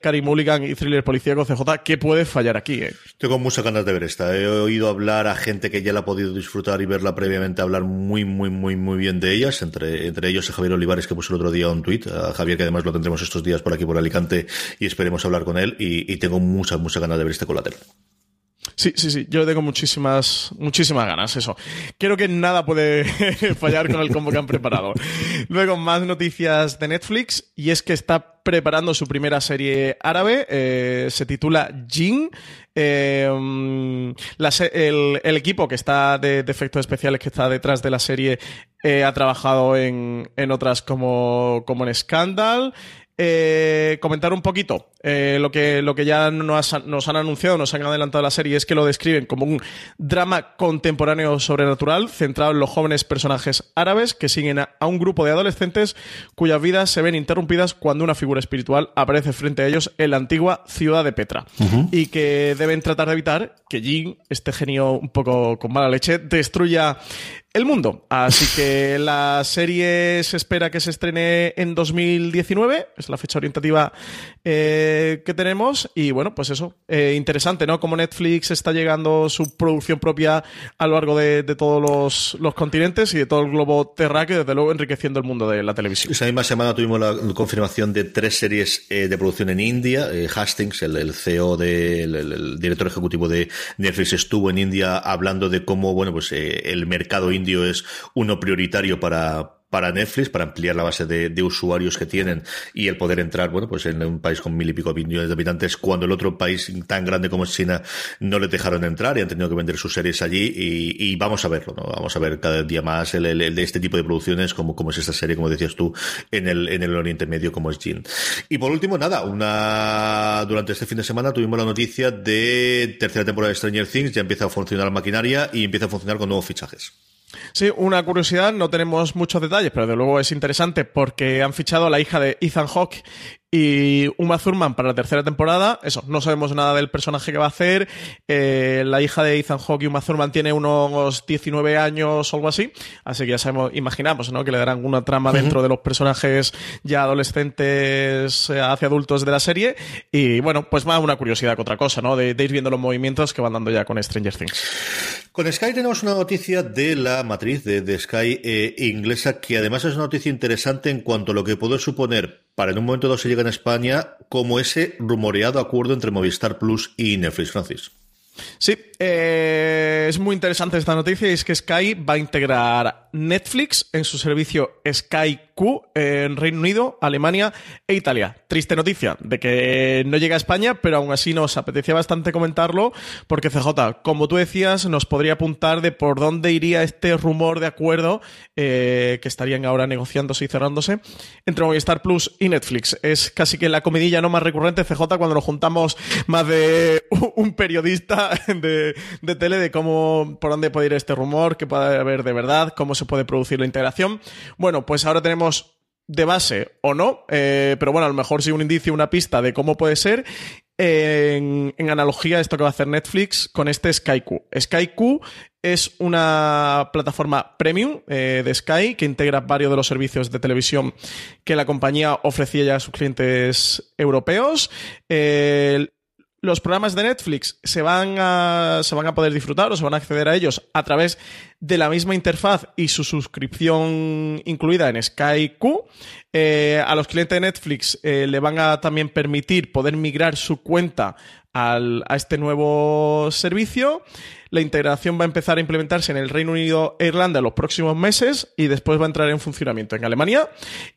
Cary Mulligan y thriller policíaco CJ, ¿qué puede fallar aquí? Eh? Tengo muchas ganas de ver esta. He oído hablar a gente que ya la ha podido disfrutar y verla previamente, hablar muy, muy, muy, muy bien de ellas. Entre, entre ellos a Javier Olivares, que puso el otro día un tuit. A Javier, que además lo tendremos estos días por aquí, por Alicante, y esperemos hablar con él. Y, y tengo muchas, muchas ganas de ver este colateral. Sí, sí, sí. Yo tengo muchísimas, muchísimas ganas, eso. Creo que nada puede [LAUGHS] fallar con el combo que han preparado. Luego, más noticias de Netflix, y es que está preparando su primera serie árabe. eh, se titula Jin. Eh, el, equipo que está de, de efectos especiales que está detrás de la serie eh, ha trabajado en, en otras como, como en Scandal. Eh, comentar un poquito eh, lo, que, lo que ya nos, nos han anunciado, nos han adelantado la serie, es que lo describen como un drama contemporáneo sobrenatural centrado en los jóvenes personajes árabes que siguen a, a un grupo de adolescentes cuyas vidas se ven interrumpidas cuando una figura espiritual aparece frente a ellos en la antigua ciudad de Petra. Y que deben tratar de evitar que Jin, este genio un poco con mala leche, destruya el mundo. Así que [LAUGHS] la serie se espera que se estrene en 2019, es la fecha orientativa eh, que tenemos. Y bueno, pues eso, eh, interesante, ¿no? Como Netflix está llegando su producción propia a lo largo de, de todos los, los continentes y de todo el globo terráqueo, desde luego enriqueciendo el mundo de la televisión. Esa misma semana tuvimos la confirmación de tres series eh, de producción en India. Hastings, el, el CEO, de, el, el- director ejecutivo de Netflix, estuvo en India hablando de cómo, bueno, pues eh, el mercado indio es uno prioritario para para Netflix, para ampliar la base de, usuarios que tienen y el poder entrar, bueno, pues en un país con mil y pico millones de habitantes, cuando el otro país tan grande como es China no les dejaron entrar y han tenido que vender sus series allí y, y vamos a verlo, ¿no? Vamos a ver cada día más el, el- el de este tipo de producciones como, como es esta serie, como decías tú, en el, en el Oriente Medio como es Jin. Y por último, nada, una, durante este fin de semana tuvimos la noticia de tercera temporada de Stranger Things, ya empieza a funcionar la maquinaria y empieza a funcionar con nuevos fichajes. Sí, una curiosidad, no tenemos muchos detalles, pero de luego es interesante porque han fichado a la hija de Ethan Hawke y Uma Thurman para la tercera temporada. Eso, no sabemos nada del personaje que va a hacer. Eh, la hija de Ethan Hawke y Uma Thurman tiene unos 19 años o algo así, así que ya sabemos, imaginamos, ¿no? Que le darán una trama dentro de los personajes ya adolescentes eh, hacia adultos de la serie. Y bueno, pues más una curiosidad que otra cosa, ¿no? De, de ir viendo los movimientos que van dando ya con Stranger Things. Con Sky tenemos una noticia de la matriz de, Sky eh, inglesa que además es una noticia interesante en cuanto a lo que puede suponer para en un momento dado se llega en España como ese rumoreado acuerdo entre Movistar Plus y Netflix, Francis. Sí, eh, es muy interesante esta noticia y es que Sky va a integrar Netflix en su servicio Sky Q en Reino Unido, Alemania e Italia. Triste noticia de que no llega a España, pero aún así nos apetecía bastante comentarlo porque CJ, como tú decías, nos podría apuntar de por dónde iría este rumor de acuerdo eh, que estarían ahora negociándose y cerrándose entre Movistar Plus y Netflix. Es casi que la comidilla no más recurrente CJ cuando nos juntamos más de [LAUGHS] un periodista de, de, tele de cómo, por dónde puede ir este rumor, qué puede haber de verdad, cómo se puede producir la integración. Bueno, pues ahora tenemos de base o no, eh, pero bueno, a lo mejor sí un indicio, una pista de cómo puede ser. En, analogía a esto que va a hacer Netflix con este SkyQ. SkyQ es una plataforma premium eh, de Sky que integra varios de los servicios de televisión que la compañía ofrecía ya a sus clientes europeos. Los programas de Netflix se van, a, se van a poder disfrutar o se van a acceder a ellos a través de la misma interfaz y su suscripción incluida en Sky Q. Eh, a los clientes de Netflix eh, le van a también permitir poder migrar su cuenta al, a este nuevo servicio. La integración va a empezar a implementarse en el Reino Unido e Irlanda en los próximos meses y después va a entrar en funcionamiento en Alemania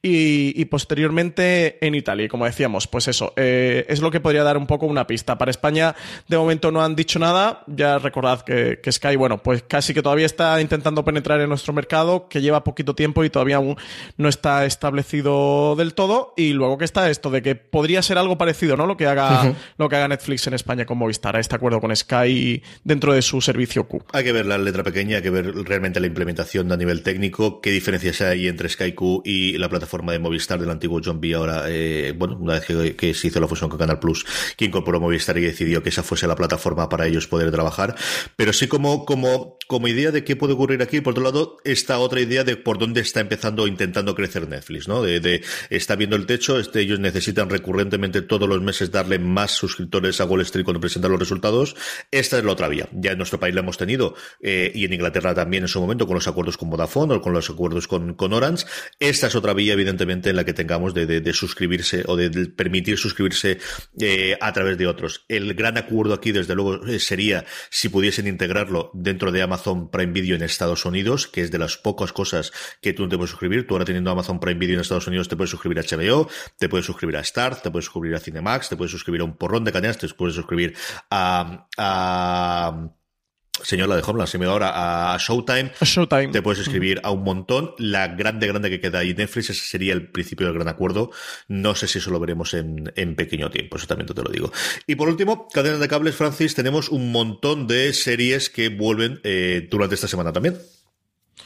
y, y posteriormente en Italia. Y como decíamos, pues eso, eh, es lo que podría dar un poco una pista. Para España, de momento no han dicho nada. Ya recordad que, que Sky, bueno, pues casi que todavía está intentando penetrar en nuestro mercado, que lleva poquito tiempo y todavía aún no está establecido del todo. Y luego que está esto de que podría ser algo parecido, ¿no? Lo que haga, uh -huh. lo que haga Netflix en España con Movistar, este acuerdo con Sky dentro de servicio Q. Hay que ver la letra pequeña, hay que ver realmente la implementación a nivel técnico, qué diferencias hay entre Sky Q y la plataforma de Movistar del antiguo John B. Ahora, eh, bueno, una vez que, se hizo la fusión con Canal Plus, que incorporó Movistar y decidió que esa fuese la plataforma para ellos poder trabajar. Pero sí como, como, como idea de qué puede ocurrir aquí, por otro lado, está otra idea de por dónde está empezando o intentando crecer Netflix, ¿no? De, está viendo el techo, este, ellos necesitan recurrentemente todos los meses darle más suscriptores a Wall Street cuando presentan los resultados. Esta es la otra vía. Ya en nuestro país la hemos tenido eh, y en Inglaterra también en su momento con los acuerdos con Vodafone o con los acuerdos con, con Orange. Esta es otra vía, evidentemente, en la que tengamos de, de, suscribirse o de, permitir suscribirse eh, a través de otros. El gran acuerdo aquí, desde luego, eh, sería si pudiesen integrarlo dentro de Amazon Prime Video en Estados Unidos, que es de las pocas cosas que tú no te puedes suscribir. Tú ahora teniendo Amazon Prime Video en Estados Unidos te puedes suscribir a HBO, te puedes suscribir a Star, te puedes suscribir a Cinemax, te puedes suscribir a un porrón de cadenas, te puedes suscribir a señor la de Homeland, se me da ahora a Showtime. A Showtime. Te puedes escribir a un montón. La grande, grande que queda ahí Netflix, ese sería el principio del gran acuerdo. No sé si eso lo veremos en, en pequeño tiempo, eso también te lo digo. Y por último, cadenas de cables, Francis, tenemos un montón de series que vuelven eh, durante esta semana también.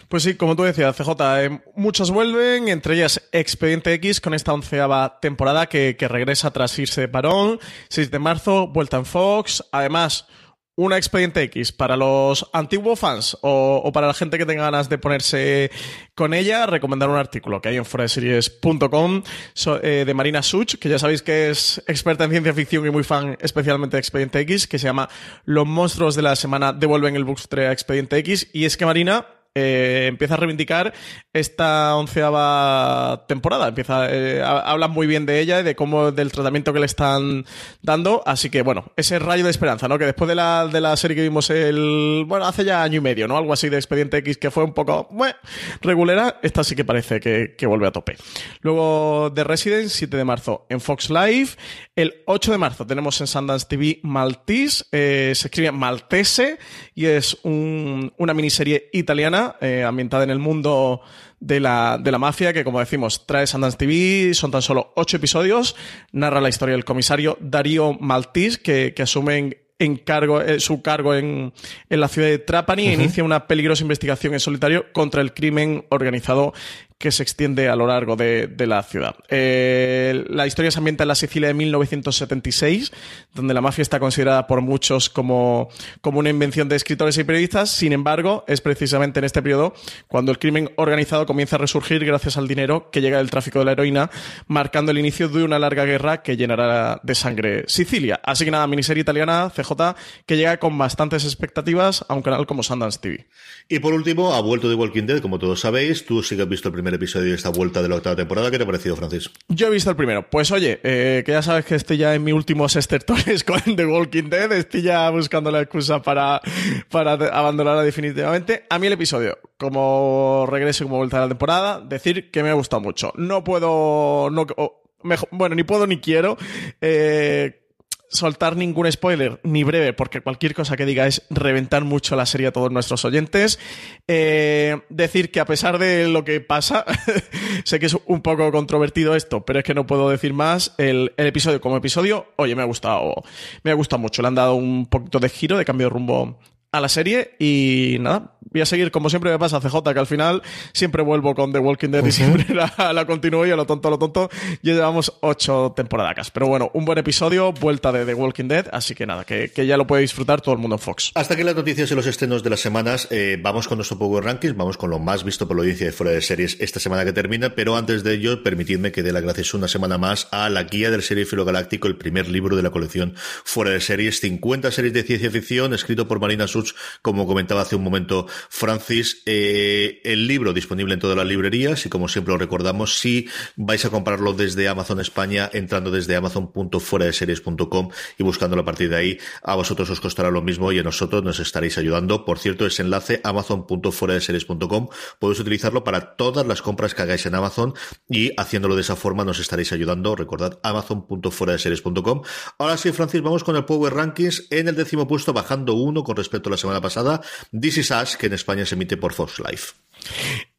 Pues sí, como tú decías, CJ, eh, muchas vuelven, entre ellas Expediente X con esta onceava temporada que, que regresa tras irse de parón, 6 de marzo, vuelta en Fox, además una Expediente X para los antiguos fans o, para la gente que tenga ganas de ponerse con ella, recomendar un artículo que hay en foraseries.com so, eh, de Marina Such, que ya sabéis que es experta en ciencia ficción y muy fan especialmente de Expediente X, que se llama Los monstruos de la semana devuelven el bookstore a Expediente X. Y es que Marina eh, empieza a reivindicar esta onceava temporada. Empieza, eh, hablan muy bien de ella y de cómo, del tratamiento que le están dando. Así que, bueno, ese rayo de esperanza, ¿no? Que después de la, de la serie que vimos el, bueno, hace ya año y medio, ¿no? Algo así de Expediente X que fue un poco, bueno, regulera. Esta sí que parece que, que vuelve a tope. Luego, The Resident, 7 de marzo en Fox Live. El 8 de marzo tenemos en Sundance TV Maltese. Eh, se escribe Maltese y es un, una miniserie italiana eh, ambientada en el mundo de la, de la mafia, que como decimos, trae Sundance TV, son tan solo ocho episodios, narra la historia del comisario Darío Maltese, que, que asume en cargo, eh, su cargo en, en, la ciudad de Trapani uh -huh. e inicia una peligrosa investigación en solitario contra el crimen organizado que se extiende a lo largo de, de la ciudad. Eh, la historia se ambienta en la Sicilia de 1976, donde la mafia está considerada por muchos como, como una invención de escritores y periodistas. Sin embargo, es precisamente en este periodo cuando el crimen organizado comienza a resurgir gracias al dinero que llega del tráfico de la heroína, marcando el inicio de una larga guerra que llenará de sangre Sicilia. Así que nada, miniserie italiana, CJ, que llega con bastantes expectativas a un canal como Sundance TV. Y por último, ha vuelto de Walking Dead, como todos sabéis. Tú sí que has visto el primer episodio de esta vuelta de la octava temporada. ¿Qué te ha parecido, Francis? Yo he visto el primero. Pues oye, eh, que ya sabes que estoy ya en mi último [LAUGHS] estertores con The Walking Dead. Estoy ya buscando la excusa para, para abandonarla definitivamente. A mí el episodio, como regreso y como vuelta de la temporada, decir que me ha gustado mucho. No puedo... No, mejor, bueno, ni puedo ni quiero. Eh, soltar ningún spoiler ni breve, porque cualquier cosa que diga es reventar mucho la serie a todos nuestros oyentes. Eh, decir que a pesar de lo que pasa, [LAUGHS] sé que es un poco controvertido esto, pero es que no puedo decir más. El, el, episodio como episodio, oye, me ha gustado, me ha gustado mucho. Le han dado un poquito de giro, de cambio de rumbo a la serie y nada, voy a seguir como siempre me pasa CJ, que al final siempre vuelvo con The Walking Dead y siempre la, la, continúo y a lo tonto, a lo tonto, ya llevamos ocho temporadas. Pero bueno, un buen episodio, vuelta de The Walking Dead, así que nada, que, que ya lo puede disfrutar todo el mundo en Fox. Hasta que las noticias y los estrenos de las semanas, eh, vamos con nuestro Power Rankings, vamos con lo más visto por la audiencia de fuera de series esta semana que termina, pero antes de ello, permitidme que dé las gracias una semana más a la guía del serie Filo Galáctico, el primer libro de la colección fuera de series, 50 series de ciencia ficción, escrito por Marina Como comentaba hace un momento Francis, eh, el libro disponible en todas las librerías y como siempre lo recordamos, si vais a comprarlo desde Amazon España, entrando desde amazon.fueradeseries.com y buscándolo a partir de ahí, a vosotros os costará lo mismo y a nosotros nos estaréis ayudando. Por cierto, ese enlace amazon.fueradeseries.com podéis utilizarlo para todas las compras que hagáis en Amazon y haciéndolo de esa forma nos estaréis ayudando. Recordad amazon.fueradeseries.com. Ahora sí, Francis, vamos con el Power Rankings en el décimo puesto, bajando uno con respecto la semana pasada. This is Us, que en España se emite por Fox Life.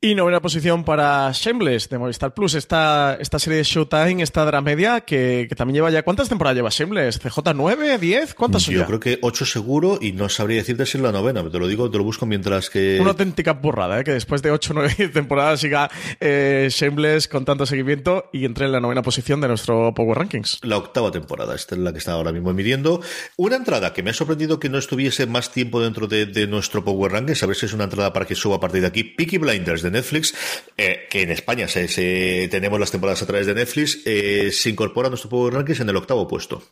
Y novena posición para Shameless de Movistar Plus, esta, esta serie de Showtime, esta dramedia, que, que también lleva ya. ¿Cuántas temporadas lleva Shameless? ¿CJ 9, 10? ¿Cuántas son Yo ya? creo que 8 seguro y no sabría decirte si es la novena, te lo digo, te lo busco mientras que. Una auténtica burrada, ¿eh? que después de 8 o 9 temporadas siga eh, Shameless con tanto seguimiento y entre en la novena posición de nuestro Power Rankings. La octava temporada, esta es la que está ahora mismo midiendo. Una entrada que me ha sorprendido que no estuviese más tiempo dentro de, de nuestro Power Rankings, a ver si es una entrada para que suba a partir de aquí. Peaky Blinders de Netflix, eh, que en España se, se, tenemos las temporadas a través de Netflix, eh, se incorpora a nuestro Power Rankings en el octavo puesto.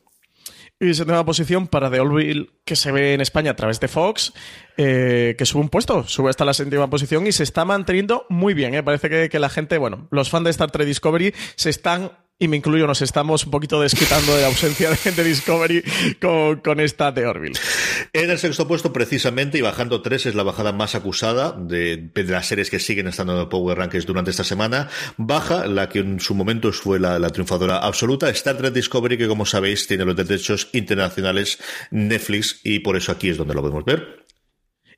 Y séptima posición para The Orville, que se ve en España a través de Fox, eh, que sube un puesto, sube hasta la séptima posición y se está manteniendo muy bien. ¿eh? Parece que, que la gente, bueno, los fans de Star Trek Discovery se están y me incluyo, nos estamos un poquito desquitando de la ausencia de, de Discovery con, esta de Orville. En el sexto puesto, precisamente, y bajando tres, es la bajada más acusada de, las series que siguen estando en Power Rankings durante esta semana. Baja la que en su momento fue la, la triunfadora absoluta, Star Trek Discovery, que como sabéis tiene los derechos internacionales Netflix y por eso aquí es donde lo podemos ver.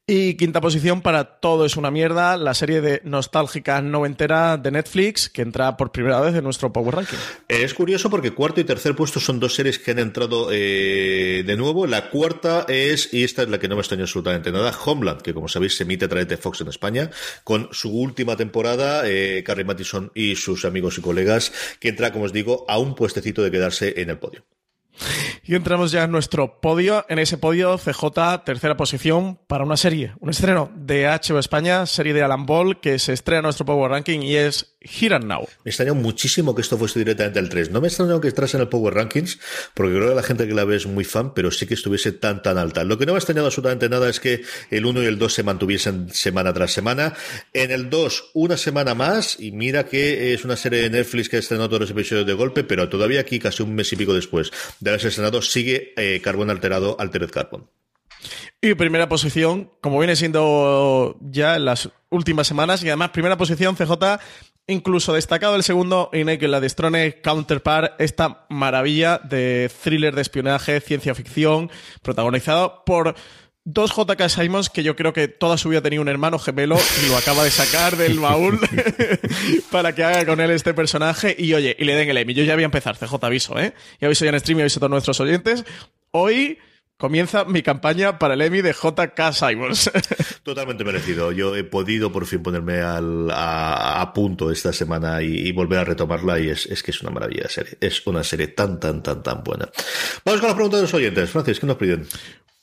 Y quinta posición para Todo es una mierda, la serie de nostálgica noventera de Netflix que entra por primera vez en nuestro Power Ranking. Es curioso porque cuarto y tercer puesto son dos series que han entrado eh, de nuevo. La cuarta es, y esta es la que no me extraña absolutamente nada, Homeland, que como sabéis se emite a través de Fox en España, con su última temporada, eh, Carrie Mathison y sus amigos y colegas, que entra, como os digo, a un puestecito de quedarse en el podio. Y entramos ya en nuestro podio. En ese podio, CJ, tercera posición para una serie, un estreno de HBO España, serie de Alan Ball, que se estrena en nuestro Power Ranking y es Here and Now. Me extrañó muchísimo que esto fuese directamente al 3. No me extrañó que estás en el Power Rankings, porque creo que la gente que la ve es muy fan, pero sí que estuviese tan, tan alta. Lo que no me ha extrañado absolutamente nada es que el 1 y el 2 se mantuviesen semana tras semana. En el 2, una semana más, y mira que es una serie de Netflix que ha estrenado todos los episodios de golpe, pero todavía aquí, casi un mes y pico después de estrenado, sigue eh, Carbón Alterado, Altered Carbon. Y primera posición, como viene siendo ya en las últimas semanas, y además primera posición CJ, incluso destacado el segundo y Naked la Destrone Counterpart, esta maravilla de thriller de espionaje, ciencia ficción, protagonizado por dos JK Simons que yo creo que toda su vida tenía un hermano gemelo y lo acaba de sacar del baúl [LAUGHS] para que haga con él este personaje y oye, y le den el Emmy. Yo ya voy a empezar, CJ aviso, ¿eh? Ya aviso ya en stream y aviso a todos nuestros oyentes. Hoy comienza mi campaña para el Emmy de JK Simons. [LAUGHS] Totalmente merecido. Yo he podido por fin ponerme al, a, punto esta semana y, volver a retomarla y es, es, que es una maravilla serie. Es una serie tan, tan, tan, tan buena. Vamos con las preguntas de los oyentes. Francis, ¿qué nos piden?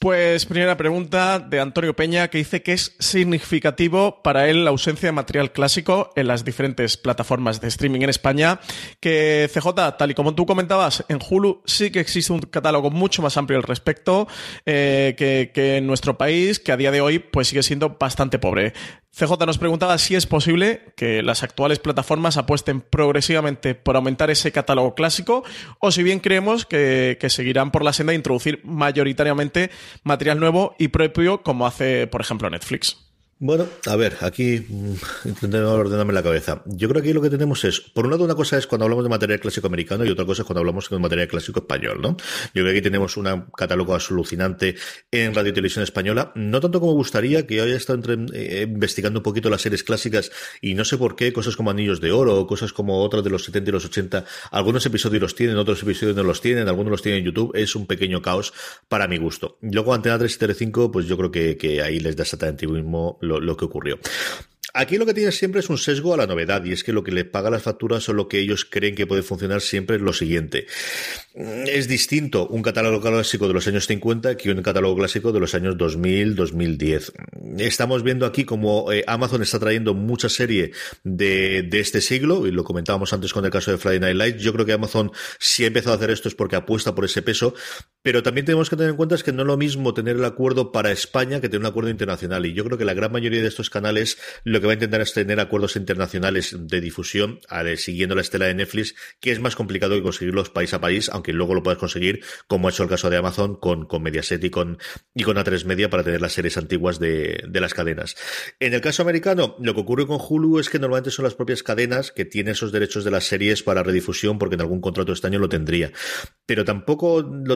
Pues primera pregunta de Antonio Peña que dice que es significativo para él la ausencia de material clásico en las diferentes plataformas de streaming en España. Que CJ, tal y como tú comentabas, en Hulu sí que existe un catálogo mucho más amplio al respecto eh, que, que en nuestro país, que a día de hoy pues sigue siendo bastante pobre. CJ nos preguntaba si es posible que las actuales plataformas apuesten progresivamente por aumentar ese catálogo clásico o si bien creemos que, que, seguirán por la senda de introducir mayoritariamente material nuevo y propio como hace, por ejemplo, Netflix. Bueno, a ver, aquí mm, intentando ordenarme la cabeza. Yo creo que aquí lo que tenemos es, por un lado, una cosa es cuando hablamos de material clásico americano y otra cosa es cuando hablamos de material clásico español, ¿no? Yo creo que aquí tenemos un catálogo alucinante en radio y televisión española, no tanto como gustaría, que haya estado entre, eh, investigando un poquito las series clásicas y no sé por qué, cosas como Anillos de Oro, cosas como otras de los 70 y los 80, algunos episodios los tienen, otros episodios no los tienen, algunos los tienen en YouTube, es un pequeño caos para mi gusto. Luego Antena 3 y Tele 5, pues yo creo que, que ahí les da exactamente mismo lo, que ocurrió. Aquí lo que tienes siempre es un sesgo a la novedad y es que lo que le paga las facturas o lo que ellos creen que puede funcionar siempre es lo siguiente. Es distinto un catálogo clásico de los años 50 que un catálogo clásico de los años 2000, 2010. Estamos viendo aquí como eh, Amazon está trayendo mucha serie de, de, este siglo y lo comentábamos antes con el caso de Friday Night Lights. Yo creo que Amazon si ha empezado a hacer esto es porque apuesta por ese peso, pero también tenemos que tener en cuenta es que no es lo mismo tener el acuerdo para España que tener un acuerdo internacional y yo creo que la gran mayoría de estos canales lo que va a intentar es tener acuerdos internacionales de difusión siguiendo la estela de Netflix, que es más complicado que conseguirlos país a país, aunque luego lo puedes conseguir, como ha hecho el caso de Amazon con, con Mediaset y con, y con A3 Media para tener las series antiguas de, de las cadenas. En el caso americano, lo que ocurre con Hulu es que normalmente son las propias cadenas que tienen esos derechos de las series para redifusión porque en algún contrato este año lo tendría. Pero tampoco lo...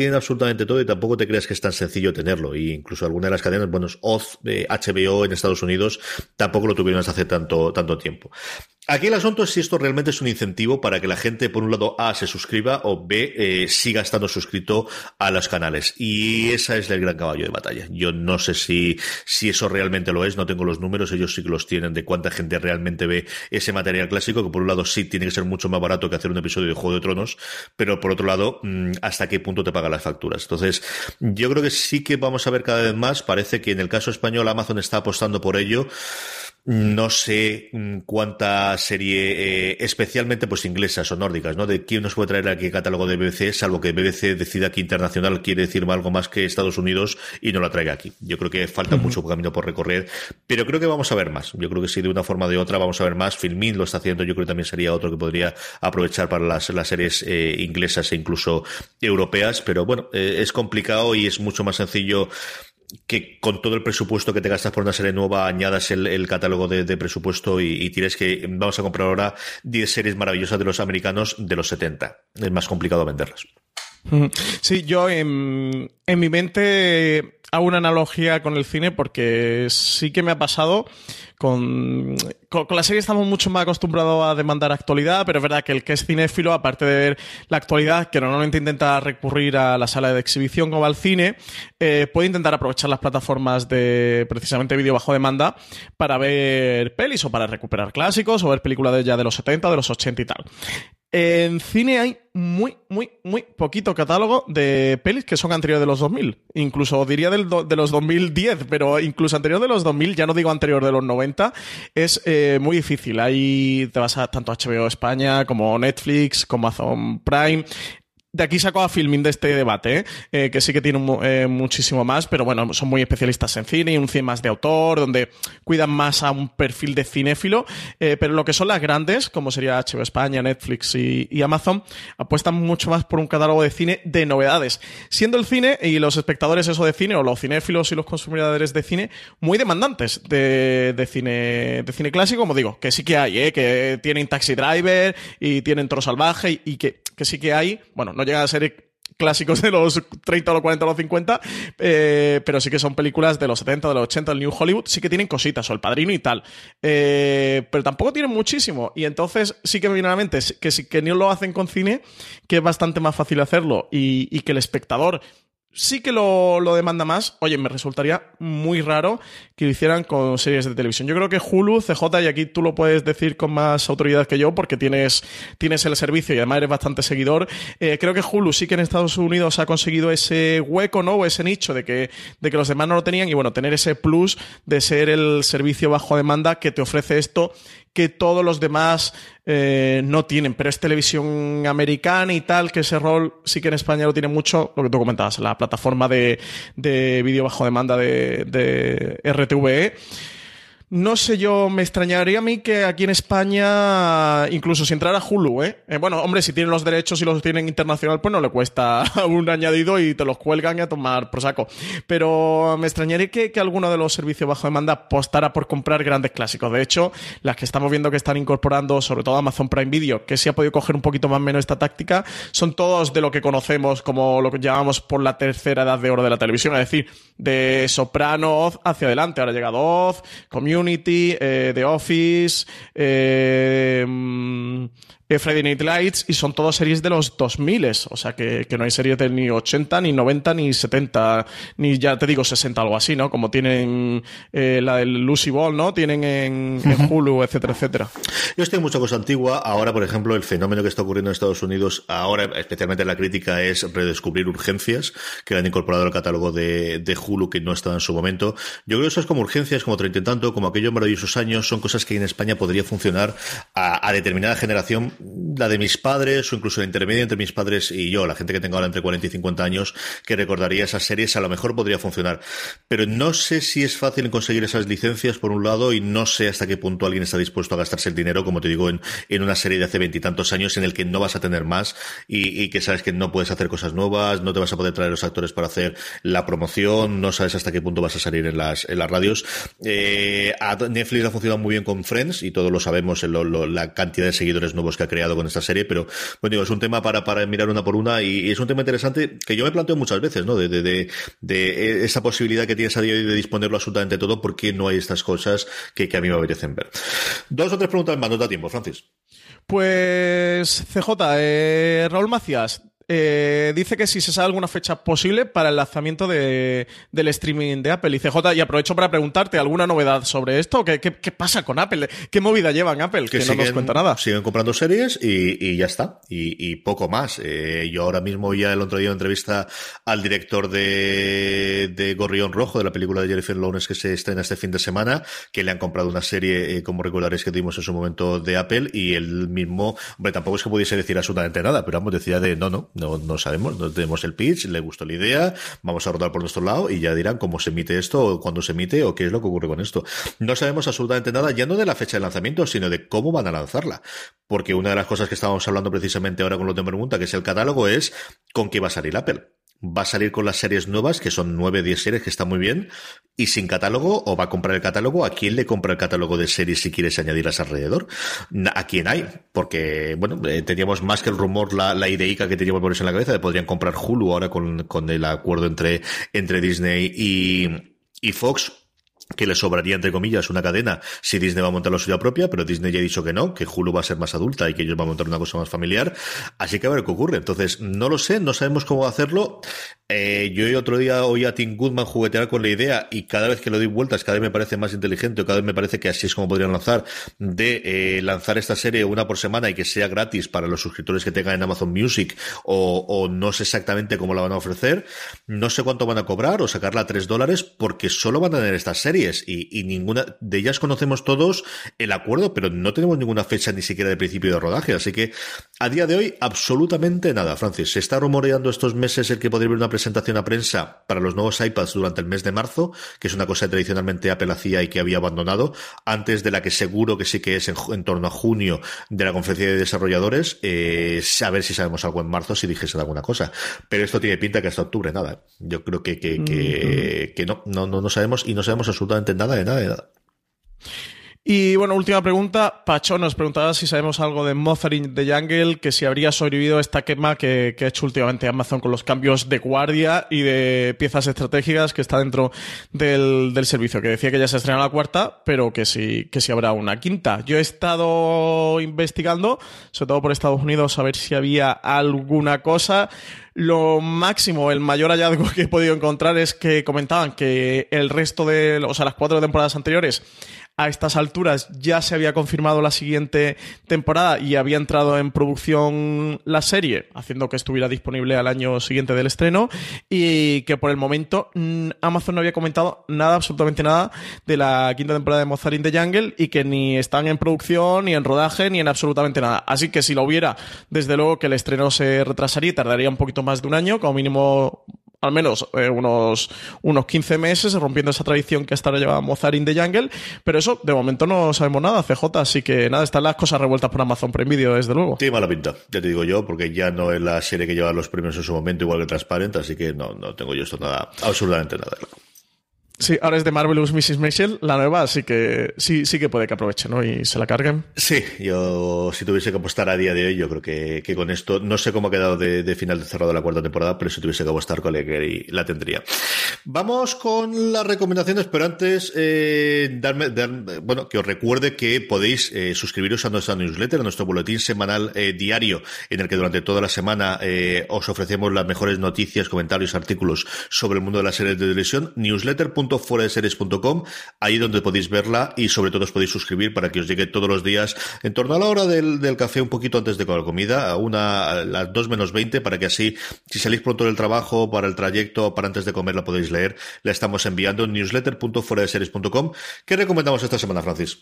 Tienen absolutamente todo y tampoco te creas que es tan sencillo tenerlo. Y incluso algunas de las cadenas, bueno, Oz, eh, HBO en Estados Unidos, tampoco lo tuvieron hace tanto, tanto tiempo. Aquí el asunto es si esto realmente es un incentivo para que la gente, por un lado, A, se suscriba o B, eh, siga estando suscrito a los canales. Y esa es el gran caballo de batalla. Yo no sé si, si eso realmente lo es, no tengo los números, ellos sí que los tienen de cuánta gente realmente ve ese material clásico, que por un lado sí tiene que ser mucho más barato que hacer un episodio de Juego de Tronos, pero por otro lado, mm, hasta qué punto te pagan las facturas. Entonces, yo creo que sí que vamos a ver cada vez más, parece que en el caso español Amazon está apostando por ello. No sé mm, cuánta serie, eh, especialmente pues inglesas o nórdicas, ¿no? De quién nos puede traer aquí el catálogo de BBC, salvo que BBC decida que internacional quiere decir algo más que Estados Unidos y no la traiga aquí. Yo creo que falta mucho camino por recorrer, pero creo que vamos a ver más. Yo creo que si de una forma o de otra vamos a ver más. Filmin lo está haciendo, yo creo que también sería otro que podría aprovechar para las, las series eh, inglesas e incluso europeas, pero bueno, eh, es complicado y es mucho más sencillo que con todo el presupuesto que te gastas por una serie nueva añadas el, catálogo de, presupuesto y, y, tienes que vamos a comprar ahora 10 series maravillosas de los americanos de los 70. Es más complicado venderlas. Sí, yo en, en mi mente hago una analogía con el cine porque sí que me ha pasado con, con, la serie estamos mucho más acostumbrados a demandar actualidad, pero es verdad que el que es cinéfilo, aparte de ver la actualidad, que normalmente intenta recurrir a la sala de exhibición como al cine, eh, puede intentar aprovechar las plataformas de precisamente vídeo bajo demanda para ver pelis o para recuperar clásicos o ver películas de ya de los 70, de los 80 y tal. En cine hay muy, muy, muy poquito catálogo de pelis que son anteriores de los 2000. Incluso diría de los 2010, pero incluso anterior de los 2000, ya no digo anterior de los 90, es eh, muy difícil. Ahí te vas a tanto HBO España como Netflix, como Amazon Prime de aquí saco a Filming de este debate, ¿eh? Eh, que sí que tiene eh, muchísimo más, pero bueno, son muy especialistas en cine y un cine más de autor, donde cuidan más a un perfil de cinéfilo, pero lo que son las grandes, como sería HBO España, Netflix y, Amazon, apuestan mucho más por un catálogo de cine de novedades, siendo el cine y los espectadores eso de cine, o los cinéfilos y los consumidores de cine, muy demandantes de, de cine de cine clásico, como digo, que sí que hay, que tienen Taxi Driver y tienen Toro Salvaje y, que, que sí que hay, bueno, no llega a ser clásicos de los 30, los 40, los 50, eh, pero sí que son películas de los 70, de los 80, del New Hollywood, sí que tienen cositas, o El Padrino y tal, eh, pero tampoco tienen muchísimo, y entonces sí que me viene a la mente que si no lo hacen con cine, que es bastante más fácil hacerlo, y que el espectador sí que lo, lo, demanda más. Oye, me resultaría muy raro que lo hicieran con series de televisión. Yo creo que Hulu, CJ, y aquí tú lo puedes decir con más autoridad que yo porque tienes, tienes el servicio y además eres bastante seguidor. Eh, creo que Hulu sí que en Estados Unidos ha conseguido ese hueco, ¿no? O ese nicho de que, de que los demás no lo tenían y bueno, tener ese plus de ser el servicio bajo demanda que te ofrece esto que todos los demás eh, no tienen, pero es televisión americana y tal, que ese rol sí que en España lo tiene mucho, lo que tú comentabas, la plataforma de, de vídeo bajo demanda de, de RTVE. No sé yo, me extrañaría a mí que aquí en España, incluso si entrara Hulu, ¿eh? ¿eh? Bueno, hombre, si tienen los derechos y los tienen internacional, pues no le cuesta [LAUGHS] un añadido y te los cuelgan y a tomar por saco. Pero me extrañaría que, que alguno de los servicios bajo demanda apostara por comprar grandes clásicos. De hecho, las que estamos viendo que están incorporando, sobre todo Amazon Prime Video, que sí ha podido coger un poquito más o menos esta táctica, son todos de lo que conocemos como lo que llamamos por la tercera edad de oro de la televisión, es decir, de Soprano hacia adelante. Ahora ha llegado Oz, Community, Community, eh, The Office, eh, mm, Friday Night Lights y son todas series de los 2000, o sea que, que, no hay series de ni 80, ni 90, ni 70, ni ya te digo 60, algo así, ¿no? Como tienen eh, la del Lucy Ball, ¿no? Tienen en, en, Hulu, etcétera, etcétera. Yo estoy mucha cosa antigua. Ahora, por ejemplo, el fenómeno que está ocurriendo en Estados Unidos, ahora especialmente la crítica, es redescubrir urgencias que le han incorporado al catálogo de, de Hulu que no estaba en su momento. Yo creo que eso es como urgencias, como treinta y tanto, como aquellos maravillosos años, son cosas que en España podría funcionar a, a determinada generación la de mis padres o incluso la intermedia entre mis padres y yo, la gente que tenga ahora entre 40 y 50 años, que recordaría esas series, a lo mejor podría funcionar. Pero no sé si es fácil conseguir esas licencias, por un lado, y no sé hasta qué punto alguien está dispuesto a gastarse el dinero, como te digo, en, en una serie de hace veintitantos años en el que no vas a tener más y, y, que sabes que no puedes hacer cosas nuevas, no te vas a poder traer los actores para hacer la promoción, no sabes hasta qué punto vas a salir en las, en las radios. Eh, Netflix ha funcionado muy bien con Friends y todos lo sabemos, la cantidad de seguidores nuevos que ha creado con esta serie, pero bueno, es un tema para, para mirar una por una y, es un tema interesante que yo me planteo muchas veces, ¿no? De, de, de, esa posibilidad que tienes a día de hoy de disponerlo absolutamente todo, porque no hay estas cosas que, que a mí me apetecen ver. Dos o tres preguntas más, no da tiempo, Francis. Pues CJ, eh, Raúl Macías, eh, dice que si se sabe alguna fecha posible para el lanzamiento de, del streaming de Apple. Y CJ, y aprovecho para preguntarte, ¿alguna novedad sobre esto? ¿Qué, qué, qué pasa con Apple? ¿Qué movida llevan Apple? Que, que siguen, no nos cuenta nada. Siguen comprando series y, y ya está. Y, y, poco más. Eh, yo ahora mismo ya el otro día entrevista al director de, de Gorrión Rojo, de la película de Jennifer Lawrence que se estrena este fin de semana, que le han comprado una serie, eh, como recordaréis que tuvimos en su momento de Apple, y él mismo, hombre, tampoco es que pudiese decir absolutamente nada, pero vamos, decía de no, no, no, no sabemos, no tenemos el pitch, le gustó la idea, vamos a rodar por nuestro lado y ya dirán cómo se emite esto, o cuándo se emite, o qué es lo que ocurre con esto. No sabemos absolutamente nada, ya no de la fecha de lanzamiento, sino de cómo van a lanzarla. Porque una de las cosas que estábamos hablando precisamente ahora con lo de pregunta, que es el catálogo, es con qué va a salir Apple va a salir con las series nuevas, que son 9, 10 series, que está muy bien, y sin catálogo, o va a comprar el catálogo, ¿a quién le compra el catálogo de series si quieres añadirlas alrededor? ¿A quién hay? Porque, bueno, eh, teníamos más que el rumor, la, la ideica que teníamos por eso en la cabeza, de podrían comprar Hulu ahora con, con el acuerdo entre, entre Disney y, y Fox, que le sobraría, entre comillas, una cadena si Disney va a montar la suya propia, pero Disney ya ha dicho que no, que Hulu va a ser más adulta y que ellos van a montar una cosa más familiar. Así que a ver qué ocurre. Entonces, no lo sé, no sabemos cómo hacerlo. Eh, yo otro día oí a Tim Goodman juguetear con la idea y cada vez que lo doy vueltas, cada vez me parece más inteligente o cada vez me parece que así es como podrían lanzar, de eh, lanzar esta serie una por semana y que sea gratis para los suscriptores que tengan en Amazon Music o, o no sé exactamente cómo la van a ofrecer. No sé cuánto van a cobrar o sacarla a tres dólares porque solo van a tener estas series y, y, ninguna de ellas conocemos todos el acuerdo, pero no tenemos ninguna fecha ni siquiera de principio de rodaje. Así que a día de hoy, absolutamente nada, Francis. Se está rumoreando estos meses el que podría haber una presentación a prensa para los nuevos iPads durante el mes de marzo, que es una cosa que tradicionalmente Apple hacía y que había abandonado, antes de la que seguro que sí que es en, en torno a junio de la conferencia de desarrolladores, eh, a ver si sabemos algo en marzo, si dijese alguna cosa. Pero esto tiene pinta que hasta octubre nada. Yo creo que, que, que, que no, no, no, no sabemos y no sabemos absolutamente nada de nada de nada. Y bueno, última pregunta. Pacho nos preguntaba si sabemos algo de Mothering the Jungle, que si habría sobrevivido esta quema que, que, ha hecho últimamente Amazon con los cambios de guardia y de piezas estratégicas que está dentro del, del servicio, que decía que ya se estrena la cuarta, pero que sí, que sí habrá una quinta. Yo he estado investigando, sobre todo por Estados Unidos, a ver si había alguna cosa. Lo máximo, el mayor hallazgo que he podido encontrar es que comentaban que el resto de, o sea, las cuatro temporadas anteriores a estas alturas ya se había confirmado la siguiente temporada y había entrado en producción la serie, haciendo que estuviera disponible al año siguiente del estreno y que por el momento mm, Amazon no había comentado nada, absolutamente nada, de la quinta temporada de Mozart in the Jungle y que ni están en producción, ni en rodaje, ni en absolutamente nada. Así que si lo hubiera, desde luego que el estreno se retrasaría y tardaría un poquito más de un año, como mínimo al menos eh, unos, unos 15 meses, rompiendo esa tradición que hasta ahora lleva Mozart in the Jungle. Pero eso, de momento no sabemos nada, CJ, así que nada, están las cosas revueltas por Amazon Prime desde luego. Tiene mala pinta, ya te digo yo, porque ya no es la serie que lleva los premios en su momento, igual que Transparent, así que no, no tengo yo esto nada, absolutamente nada. Sí, ahora es de Marvelous Mrs. Maisel, la nueva, así que sí, sí que puede que aproveche, ¿no? Y se la carguen. Sí, yo si tuviese que apostar a día de hoy, yo creo que, que con esto, no sé cómo ha quedado de, de final de cerrado la cuarta temporada, pero si tuviese que apostar con y la tendría. Vamos con las recomendaciones, pero antes, eh, darme, dar, bueno, que os recuerde que podéis eh, suscribiros a nuestra newsletter, a nuestro boletín semanal eh, diario, en el que durante toda la semana eh, os ofrecemos las mejores noticias, comentarios, artículos sobre el mundo de las series de televisión, newsletter.com series.com, ahí donde podéis verla y sobre todo os podéis suscribir para que os llegue todos los días en torno a la hora del, del café, un poquito antes de la comida, a una, a las 2 menos 20, para que así, si salís pronto del trabajo, para el trayecto, para antes de comer la podéis leer, la estamos enviando en newsletter.fueradeseries.com. ¿Qué recomendamos esta semana, Francis?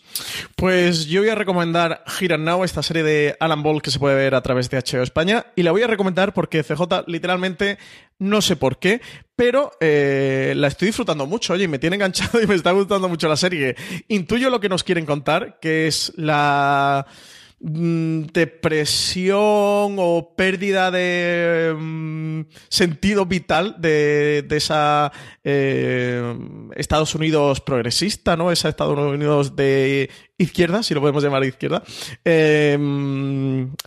Pues yo voy a recomendar Here and Now, esta serie de Alan Ball que se puede ver a través de HBO España, y la voy a recomendar porque CJ literalmente no sé por qué, pero eh, la estoy disfrutando mucho, oye, me tiene enganchado [LAUGHS] y me está gustando mucho la serie. Intuyo lo que nos quieren contar, que es la depresión o pérdida de um, sentido vital de, esa eh, Estados Unidos progresista, ¿no? Esa Estados Unidos de izquierda, si lo podemos llamar izquierda, eh,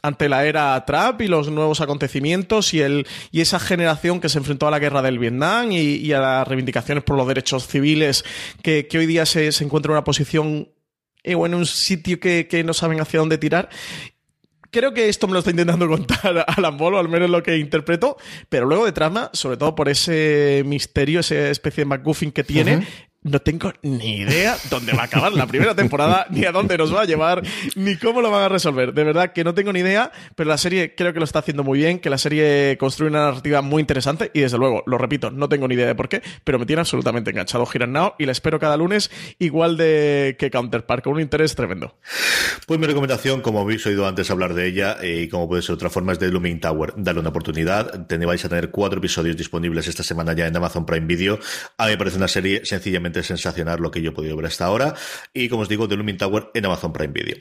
ante la era Trump y los nuevos acontecimientos y, el, y esa generación que se enfrentó a la guerra del Vietnam y, a las reivindicaciones por los derechos civiles que, que hoy día se, se, encuentra en una posición o en un sitio que, que no saben hacia dónde tirar. Creo que esto me lo está intentando [LAUGHS] contar Alan Bolo, al menos lo que interpreto, pero luego de trama, sobre todo por ese misterio, esa especie de McGuffin que tiene, no tengo ni idea dónde va a acabar la primera temporada, ni a dónde nos va a llevar, ni cómo lo van a resolver. De verdad que no tengo ni idea, pero la serie creo que lo está haciendo muy bien, que la serie construye una narrativa muy interesante y desde luego, lo repito, no tengo ni idea de por qué, pero me tiene absolutamente enganchado Giran Now y la espero cada lunes igual de que Counterpart, con un interés tremendo. Pues mi recomendación, como habéis oído antes hablar de ella y como puede ser otra forma, es de Looming Tower. Dale una oportunidad. Vais a tener cuatro episodios disponibles esta semana ya en Amazon Prime Video. A mí me parece una serie sencillamente sensacional lo que yo he podido ver hasta ahora. Y como os digo, The Looming Tower en Amazon Prime Video.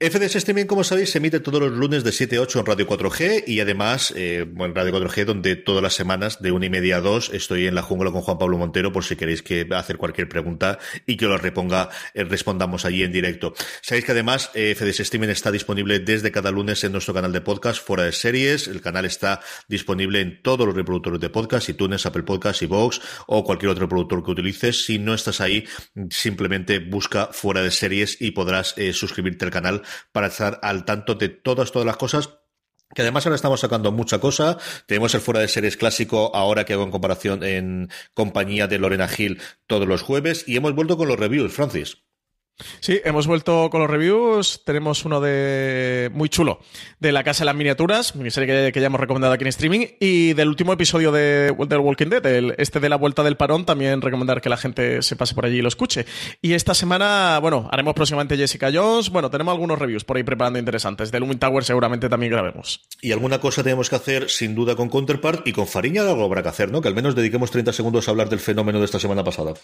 FDS Streaming, como sabéis, se emite todos los lunes de 7 a 8 en Radio 4G y además, eh, en Radio 4G, donde todas las semanas de una y media a dos estoy en la jungla con Juan Pablo Montero por si queréis que hacer cualquier pregunta y que lo reponga, eh, respondamos allí en directo. Sabéis que además eh, FDS Streaming está disponible desde cada lunes en nuestro canal de podcast fuera de series. El canal está disponible en todos los reproductores de podcast, iTunes, Apple Podcasts, iVoox o cualquier otro reproductor que utilices. Si no estás ahí, simplemente busca fuera de series y podrás eh, suscribirte al canal para estar al tanto de todas, todas las cosas que además ahora estamos sacando mucha cosa. Tenemos el fuera de series clásico ahora que hago en comparación en compañía de Lorena Gil todos los jueves y hemos vuelto con los reviews, Francis. Sí, hemos vuelto con los reviews. Tenemos uno de muy chulo de La Casa de las Miniaturas, miniserie que, que ya hemos recomendado aquí en streaming, y del último episodio de, del Walking Dead, el, este de la Vuelta del Parón, también recomendar que la gente se pase por allí y lo escuche. Y esta semana, bueno, haremos próximamente Jessica Jones. Bueno, tenemos algunos reviews por ahí preparando interesantes. De Lumin Tower seguramente también grabemos. Y alguna cosa tenemos que hacer, sin duda, con Counterpart y con Fariña algo habrá que hacer, ¿no? Que al menos dediquemos 30 segundos a hablar del fenómeno de esta semana pasada.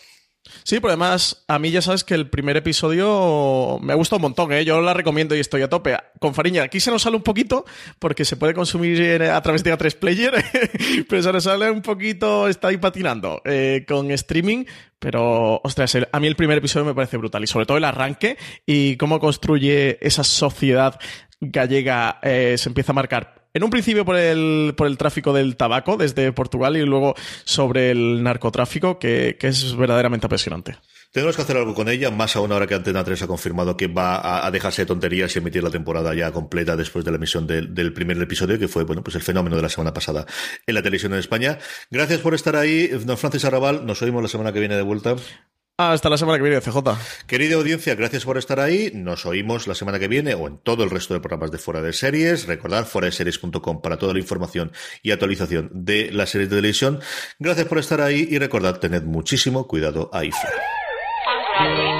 Sí, pero además, a mí ya sabes que el primer episodio me ha gustado un montón, ¿eh? Yo la recomiendo y estoy a tope. Con Fariña, aquí se nos sale un poquito, porque se puede consumir a través de A3 Player, [LAUGHS] pero se nos sale un poquito, está ahí patinando eh, con streaming, pero, ostras, a mí el primer episodio me parece brutal, y sobre todo el arranque y cómo construye esa sociedad gallega, eh, se empieza a marcar en un principio por el, por el tráfico del tabaco desde Portugal y luego sobre el narcotráfico, que, que es verdaderamente apasionante. Tenemos que hacer algo con ella, más aún ahora que Antena 3 ha confirmado que va a, dejarse de tonterías y emitir la temporada ya completa después de la emisión del, primer episodio, que fue bueno pues el fenómeno de la semana pasada en la televisión en España. Gracias por estar ahí, don Francis Arrabal. Nos oímos la semana que viene de vuelta. Hasta la semana que viene, CJ. Querida audiencia, gracias por estar ahí. Nos oímos la semana que viene o en todo el resto de programas de Fuera de Series. Recordad foradeseries.com para toda la información y actualización de la serie de televisión. Gracias por estar ahí y recordad, tened muchísimo cuidado ahí fuera. Daddy.